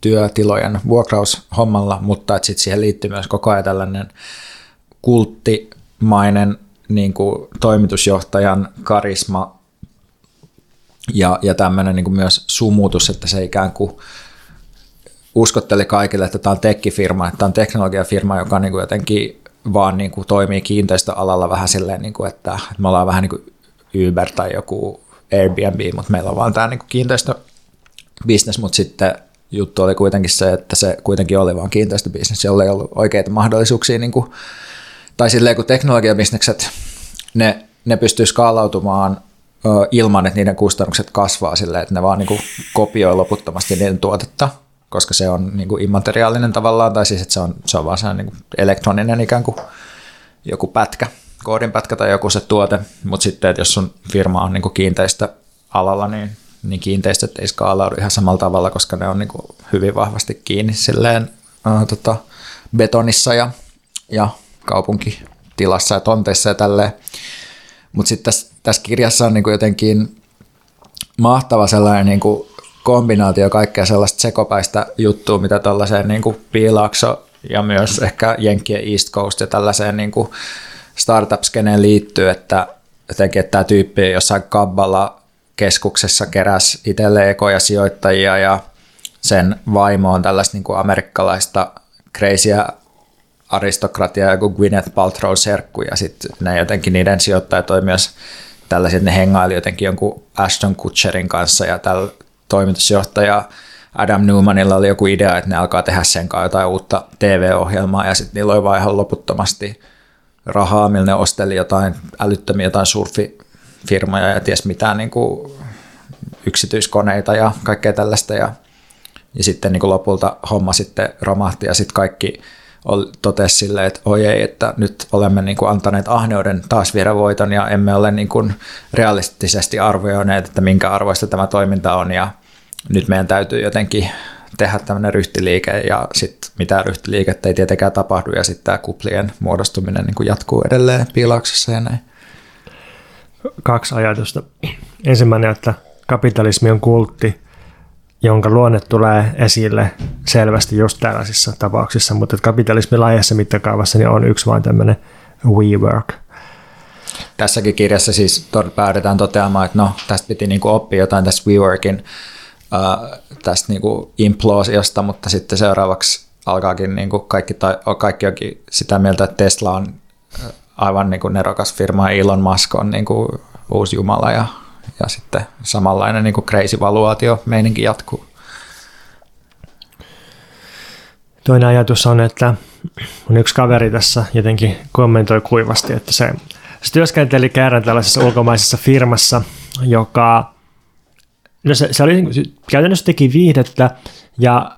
työtilojen vuokraushommalla, mutta sitten siihen liittyy myös koko ajan tällainen kulttimainen niin kuin toimitusjohtajan karisma Ja, ja tämmöinen niin myös sumutus, että se ikään kuin uskotteli kaikille, että tämä on tekkifirma, että tämä on teknologiafirma, joka niin kuin jotenkin vaan niin kuin toimii kiinteistöalalla vähän silleen, niin kuin, että, me ollaan vähän niin kuin Uber tai joku Airbnb, mutta meillä on vaan tämä niin kiinteistöbisnes, mutta sitten juttu oli kuitenkin se, että se kuitenkin oli vaan kiinteistöbisnes, jolla ei ollut oikeita mahdollisuuksia, niin kuin, tai silleen kun teknologiabisnekset, ne, ne pystyy skaalautumaan ilman, että niiden kustannukset kasvaa silleen, että ne vaan niin kopioi loputtomasti niiden tuotetta, koska se on niin kuin immateriaalinen tavallaan, tai siis että se on, se on vaan sellainen niin kuin elektroninen ikään kuin joku pätkä, koodinpätkä tai joku se tuote, mutta sitten, että jos sun firma on niin kuin kiinteistöalalla, niin, niin kiinteistöt ei skaalaudu ihan samalla tavalla, koska ne on niin kuin hyvin vahvasti kiinni silleen äh, tota, betonissa ja, ja kaupunkitilassa ja tonteissa ja tälleen. Mutta sitten tässä, tässä kirjassa on niin kuin jotenkin mahtava sellainen niin kuin kombinaatio kaikkea sellaista sekopäistä juttua, mitä tällaiseen niin kuin piilaakso ja myös ehkä Jenkkien East Coast ja tällaiseen niin kuin startup-skeneen liittyy, että jotenkin, että tämä tyyppi jossain Kabballa keskuksessa keräsi itselle ekoja sijoittajia ja sen vaimo on tällaista niin kuin amerikkalaista crazyä aristokratiaa, joku Gwyneth Paltrow serkku ja sitten ne jotenkin niiden sijoittajat toi myös tällaiset, ne hengaili jotenkin jonkun Ashton Kutcherin kanssa ja tällä toimitusjohtaja Adam Newmanilla oli joku idea, että ne alkaa tehdä sen kanssa jotain uutta TV-ohjelmaa ja sitten niillä oli vaan ihan loputtomasti rahaa, millä ne osteli jotain älyttömiä jotain surfifirmoja ja ties mitään niin kuin yksityiskoneita ja kaikkea tällaista ja, ja sitten niin kuin lopulta homma sitten romahti ja sitten kaikki totesi silleen, että oi ei, että nyt olemme niin kuin antaneet ahneuden taas viedä voiton ja emme ole niin kuin realistisesti arvioineet, että minkä arvoista tämä toiminta on ja nyt meidän täytyy jotenkin tehdä tämmöinen ryhtiliike ja sitten mitään ryhtiliikettä ei tietenkään tapahdu ja sitten tämä kuplien muodostuminen niin kuin jatkuu edelleen piilauksessa ja näin. Kaksi ajatusta. Ensimmäinen, että kapitalismi on kultti, jonka luonne tulee esille selvästi just tällaisissa tapauksissa, mutta kapitalismi laajassa mittakaavassa niin on yksi vain tämmöinen WeWork. Tässäkin kirjassa siis päädytään toteamaan, että no, tästä piti niin oppia jotain tästä WeWorkin äh, tästä niin imploosiosta, mutta sitten seuraavaksi alkaakin niin kaikki, tai, kaikki onkin sitä mieltä, että Tesla on aivan niin nerokas firma, Elon Musk on niin uusi jumala ja ja sitten samanlainen niin kuin crazy valuaatio meininki jatkuu. Toinen ajatus on, että mun yksi kaveri tässä jotenkin kommentoi kuivasti, että se, se työskenteli kerran tällaisessa ulkomaisessa firmassa, joka no se, se oli, käytännössä teki viihdettä ja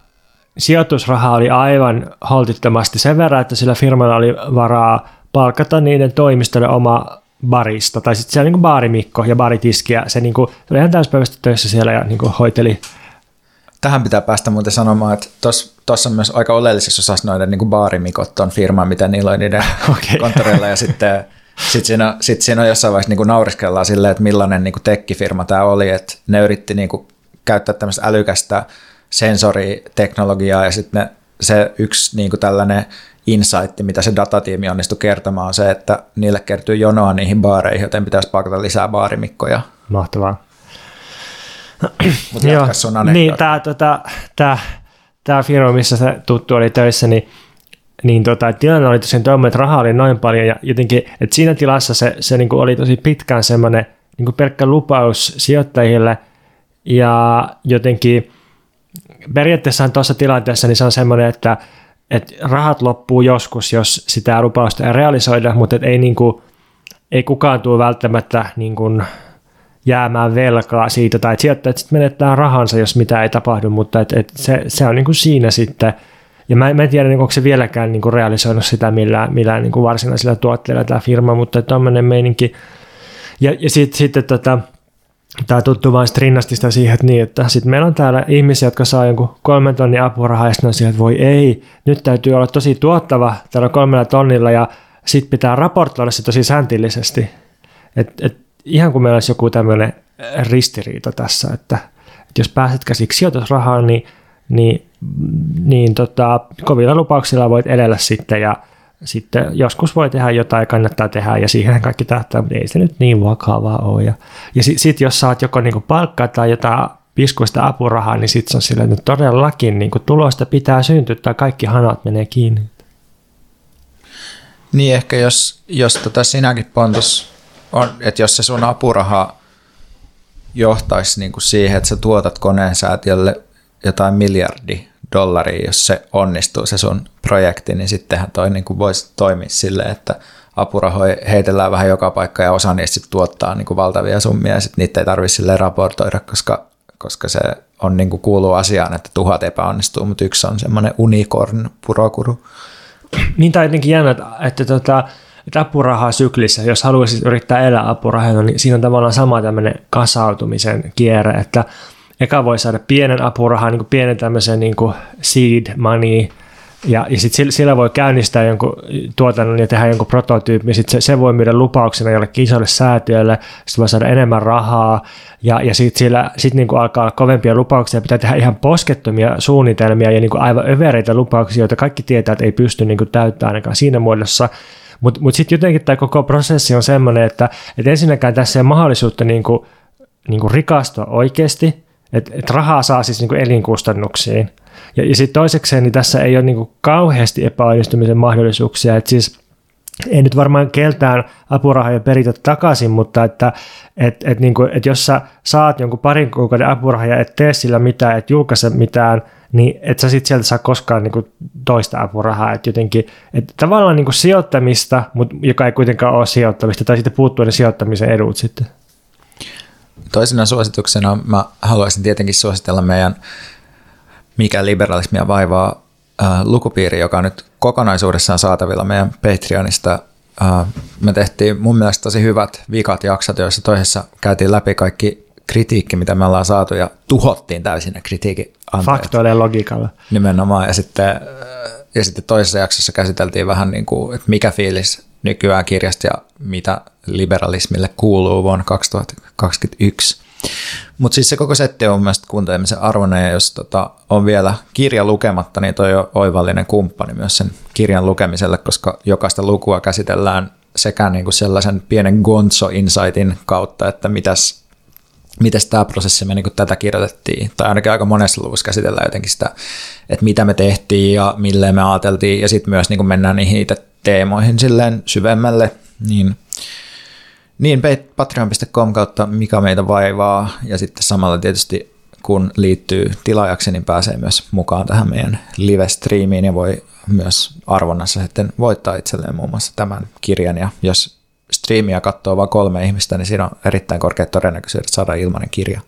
sijoitusraha oli aivan holtittomasti sen verran, että sillä firmalla oli varaa palkata niiden toimistolle oma barista, tai sitten siellä niin baarimikko ja baaritiski, ja se, niin kuin, se oli ihan täyspäiväisesti töissä siellä ja niin kuin hoiteli. Tähän pitää päästä muuten sanomaan, että tuossa on myös aika oleellisessa osassa noiden niin baarimikot on firma, mitä niillä on niiden okay. konttoreilla, ja sitten sitten siinä, sit siinä on jossain vaiheessa niin nauriskellaan silleen, että millainen niin tekkifirma tämä oli, että ne yritti niin kuin käyttää tämmöistä älykästä sensoriteknologiaa ja sitten se yksi niin kuin tällainen insight, mitä se datatiimi onnistui kertomaan, on se, että niille kertyy jonoa niihin baareihin, joten pitäisi pakata lisää baarimikkoja. Mahtavaa. Mutta jatka sun Niin, tämä tota, tää, tää firma, missä se tuttu oli töissä, niin niin tota, tilanne oli tosiaan tuommoinen, että rahaa oli noin paljon ja jotenkin, että siinä tilassa se, se niin kuin oli tosi pitkään semmoinen niin kuin pelkkä lupaus sijoittajille ja jotenkin periaatteessa tuossa tilanteessa niin se on semmoinen, että että rahat loppuu joskus, jos sitä lupausta ei realisoida, mutta ei, niin kuin, ei kukaan tule välttämättä niin kuin jäämään velkaa siitä, tai että sijoittajat sitten menettää rahansa, jos mitä ei tapahdu, mutta et, et se, se on niin kuin siinä sitten, ja mä, mä en tiedä, niin onko se vieläkään niin kuin realisoinut sitä millään, millään niin kuin varsinaisilla tuotteilla tämä firma, mutta tuommoinen meininki. Ja, ja sitten sit, tota, tämä tuttu vain rinnasti sitä siihen, että, niin, että sitten meillä on täällä ihmisiä, jotka saa jonkun kolmen tonnin apurahaa, ja sitten on siihen, että voi ei, nyt täytyy olla tosi tuottava tällä kolmella tonnilla, ja sitten pitää raportoida se tosi sääntillisesti. Et, et, ihan kuin meillä olisi joku tämmöinen ristiriita tässä, että, että jos pääset käsiksi sijoitusrahaan, niin, niin, niin tota, kovilla lupauksilla voit edellä sitten, ja sitten joskus voi tehdä jotain, kannattaa tehdä ja siihen kaikki tähtää, mutta ei se nyt niin vakavaa ole. Ja, ja sitten sit, jos saat joko niinku palkkaa tai jotain piskuista apurahaa, niin sitten se on silleen, että todellakin niinku tulosta pitää syntyä tai kaikki hanat menee kiinni. Niin ehkä jos, jos tota sinäkin Pontus, on, että jos se sun apuraha johtaisi niin kuin siihen, että sä tuotat koneen säätiölle jotain miljardi dollaria, jos se onnistuu se sun projekti, niin sittenhän toi niin kuin voisi toimia silleen, että apurahoja heitellään vähän joka paikka ja osa niistä tuottaa niin kuin valtavia summia ja sitten niitä ei tarvitse raportoida, koska, koska se on niin kuin kuuluu asiaan, että tuhat epäonnistuu, mutta yksi on semmoinen unicorn purokuru. Niin tai jotenkin jännä, että, että, tota, että apurahaa syklissä, jos haluaisit yrittää elää apurahalla, niin siinä on tavallaan sama tämmöinen kasautumisen kierre, että eka voi saada pienen apurahan, niin kuin pienen tämmöisen niin kuin seed money, ja, ja sitten sillä voi käynnistää jonkun tuotannon ja tehdä jonkun prototyyppi, sitten se, se voi myydä lupauksena jollekin isolle säätiölle, sitten voi saada enemmän rahaa, ja, ja sitten sillä sit niinku alkaa olla kovempia lupauksia, pitää tehdä ihan poskettomia suunnitelmia ja niinku aivan övereitä lupauksia, joita kaikki tietää, että ei pysty niinku täyttämään ainakaan siinä muodossa, mutta mut sitten jotenkin tämä koko prosessi on sellainen, että et ensinnäkään tässä ei mahdollisuutta niinku, niinku rikastua oikeasti, että et rahaa saa siis niinku elinkustannuksiin. Ja, ja sitten toisekseen, niin tässä ei ole niinku kauheasti epäonnistumisen mahdollisuuksia, että siis ei nyt varmaan keltään apurahoja peritä takaisin, mutta että et, et niinku, et jos sä saat jonkun parin kuukauden apurahoja, et tee sillä mitään, et julkaise mitään, niin et sä sitten sieltä saa koskaan niinku toista apurahaa. Et jotenkin, et tavallaan niinku sijoittamista, mutta joka ei kuitenkaan ole sijoittamista, tai sitten puuttuu ne sijoittamisen edut sitten. Toisena suosituksena mä haluaisin tietenkin suositella meidän Mikä liberalismia vaivaa äh, lukupiiri, joka on nyt kokonaisuudessaan saatavilla meidän Patreonista. Äh, me tehtiin mun mielestä tosi hyvät vikat jaksot, joissa toisessa käytiin läpi kaikki kritiikki, mitä me ollaan saatu ja tuhottiin täysin ne kritiikin Faktoille ja logiikalla. Nimenomaan. Ja sitten, äh, ja sitten toisessa jaksossa käsiteltiin vähän niin kuin, että mikä fiilis nykyään kirjasta ja mitä liberalismille kuuluu vuonna 2021. Mutta siis se koko setti on mun mielestä kuuntelemisen arvoinen ja jos tota, on vielä kirja lukematta, niin toi on oivallinen kumppani myös sen kirjan lukemiselle, koska jokaista lukua käsitellään sekä niin kuin sellaisen pienen gonzo-insightin kautta, että mitäs, mitäs tämä prosessi me niin tätä kirjoitettiin, tai ainakin aika monessa luvussa käsitellään jotenkin sitä, että mitä me tehtiin ja milleen me ajateltiin, ja sitten myös niin kuin mennään niihin itse teemoihin silleen syvemmälle, niin niin, patreon.com kautta mikä meitä vaivaa, ja sitten samalla tietysti kun liittyy tilaajaksi, niin pääsee myös mukaan tähän meidän live-striimiin ja voi myös arvonnassa sitten voittaa itselleen muun muassa tämän kirjan. Ja jos striimiä katsoo vain kolme ihmistä, niin siinä on erittäin korkeat todennäköisyydet saada ilmainen kirja.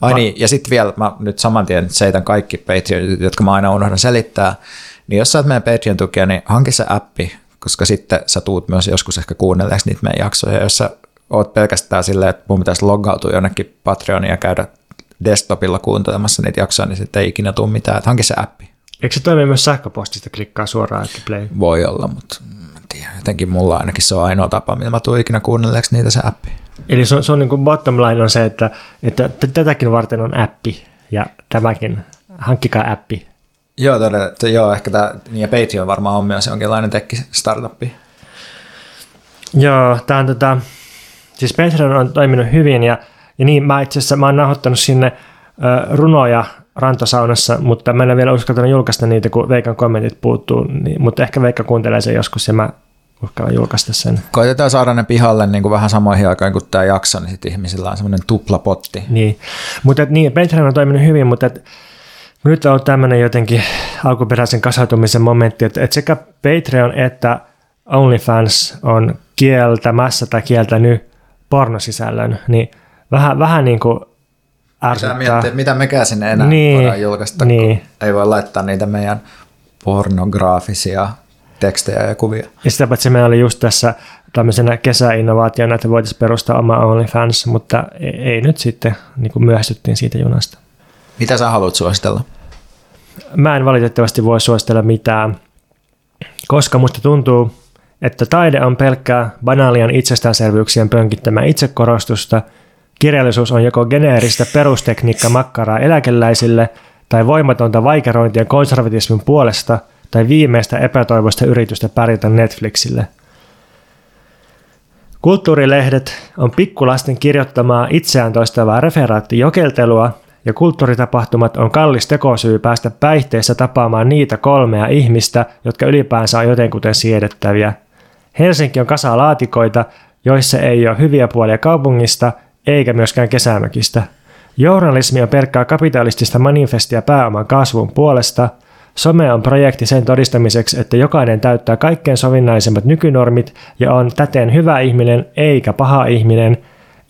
Ai niin, ja sitten vielä mä nyt saman tien seitän kaikki Patreonit, jotka mä aina unohdan selittää, niin jos sä oot meidän Patreon-tukija, niin hanki se appi, koska sitten sä tuut myös joskus ehkä kuunnelleeksi niitä meidän jaksoja, jos sä oot pelkästään silleen, että mun pitäisi loggautua jonnekin Patreoniin ja käydä desktopilla kuuntelemassa niitä jaksoja, niin sitten ei ikinä tule mitään, että hanki se appi. Eikö se toimi myös sähköpostista, klikkaa suoraan, että play? Voi olla, mutta tiedä, jotenkin mulla ainakin se on ainoa tapa, millä mä tuun ikinä kuunnelleeksi niitä se appi. Eli se on, se on niin kuin bottom line on se, että, että tätäkin varten on appi ja tämäkin, hankkikaa appi. Joo, todella, joo ehkä tämä, niin ja Patreon varmaan on myös jonkinlainen tekki-startuppi. Joo, tämä on tota, siis Patreon on toiminut hyvin ja, ja niin mä itse asiassa mä oon nauhoittanut sinne äh, runoja rantosaunassa, mutta mä en ole vielä uskaltanut julkaista niitä, kun Veikan kommentit puuttuu, niin, mutta ehkä Veikka kuuntelee sen joskus ja mä uskallan julkaista sen. Koitetaan saada ne pihalle niin kuin vähän samoihin aikaan kuin tämä jakso, niin sitten ihmisillä on semmoinen tuplapotti. Niin, mutta niin, Patreon on toiminut hyvin, mutta et, nyt on tämmöinen jotenkin alkuperäisen kasautumisen momentti, että, että sekä Patreon että OnlyFans on kieltämässä tai kieltänyt pornosisällön, niin vähän, vähän niin kuin ärsyttää. Mitä, miettiä, mitä mekään sinne enää niin, voidaan julkaista, niin. kun ei voi laittaa niitä meidän pornograafisia tekstejä ja kuvia. Ja sitä paitsi meillä oli just tässä tämmöisenä kesäinnovaationa, että voitaisiin perustaa oma OnlyFans, mutta ei, ei nyt sitten, niin kuin myöhästyttiin siitä junasta. Mitä sä haluat suositella? Mä en valitettavasti voi suositella mitään, koska musta tuntuu, että taide on pelkkää banaalien itsestäänselvyyksien pönkittämää itsekorostusta, kirjallisuus on joko geneeristä perustekniikka makkaraa eläkeläisille tai voimatonta vaikerointia konservatismin puolesta tai viimeistä epätoivoista yritystä pärjätä Netflixille. Kulttuurilehdet on pikkulasten kirjoittamaa itseään toistavaa referaattijokeltelua, ja kulttuuritapahtumat on kallis tekosyy päästä päihteissä tapaamaan niitä kolmea ihmistä, jotka ylipäänsä on jotenkuten siedettäviä. Helsinki on kasa laatikoita, joissa ei ole hyviä puolia kaupungista eikä myöskään kesämökistä. Journalismi on perkkaa kapitalistista manifestia pääoman kasvun puolesta. Some on projekti sen todistamiseksi, että jokainen täyttää kaikkein sovinnaisemmat nykynormit ja on täten hyvä ihminen eikä paha ihminen.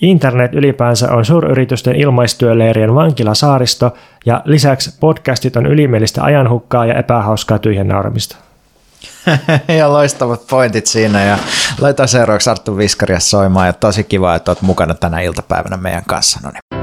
Internet ylipäänsä on suuryritysten ilmaistyöleirien vankilasaaristo ja lisäksi podcastit on ylimielistä ajanhukkaa ja epähauskaa tyhjennauramista. ja loistavat pointit siinä ja laita seuraavaksi Arttu Viskaria soimaan ja tosi kiva, että olet mukana tänä iltapäivänä meidän kanssa. No niin.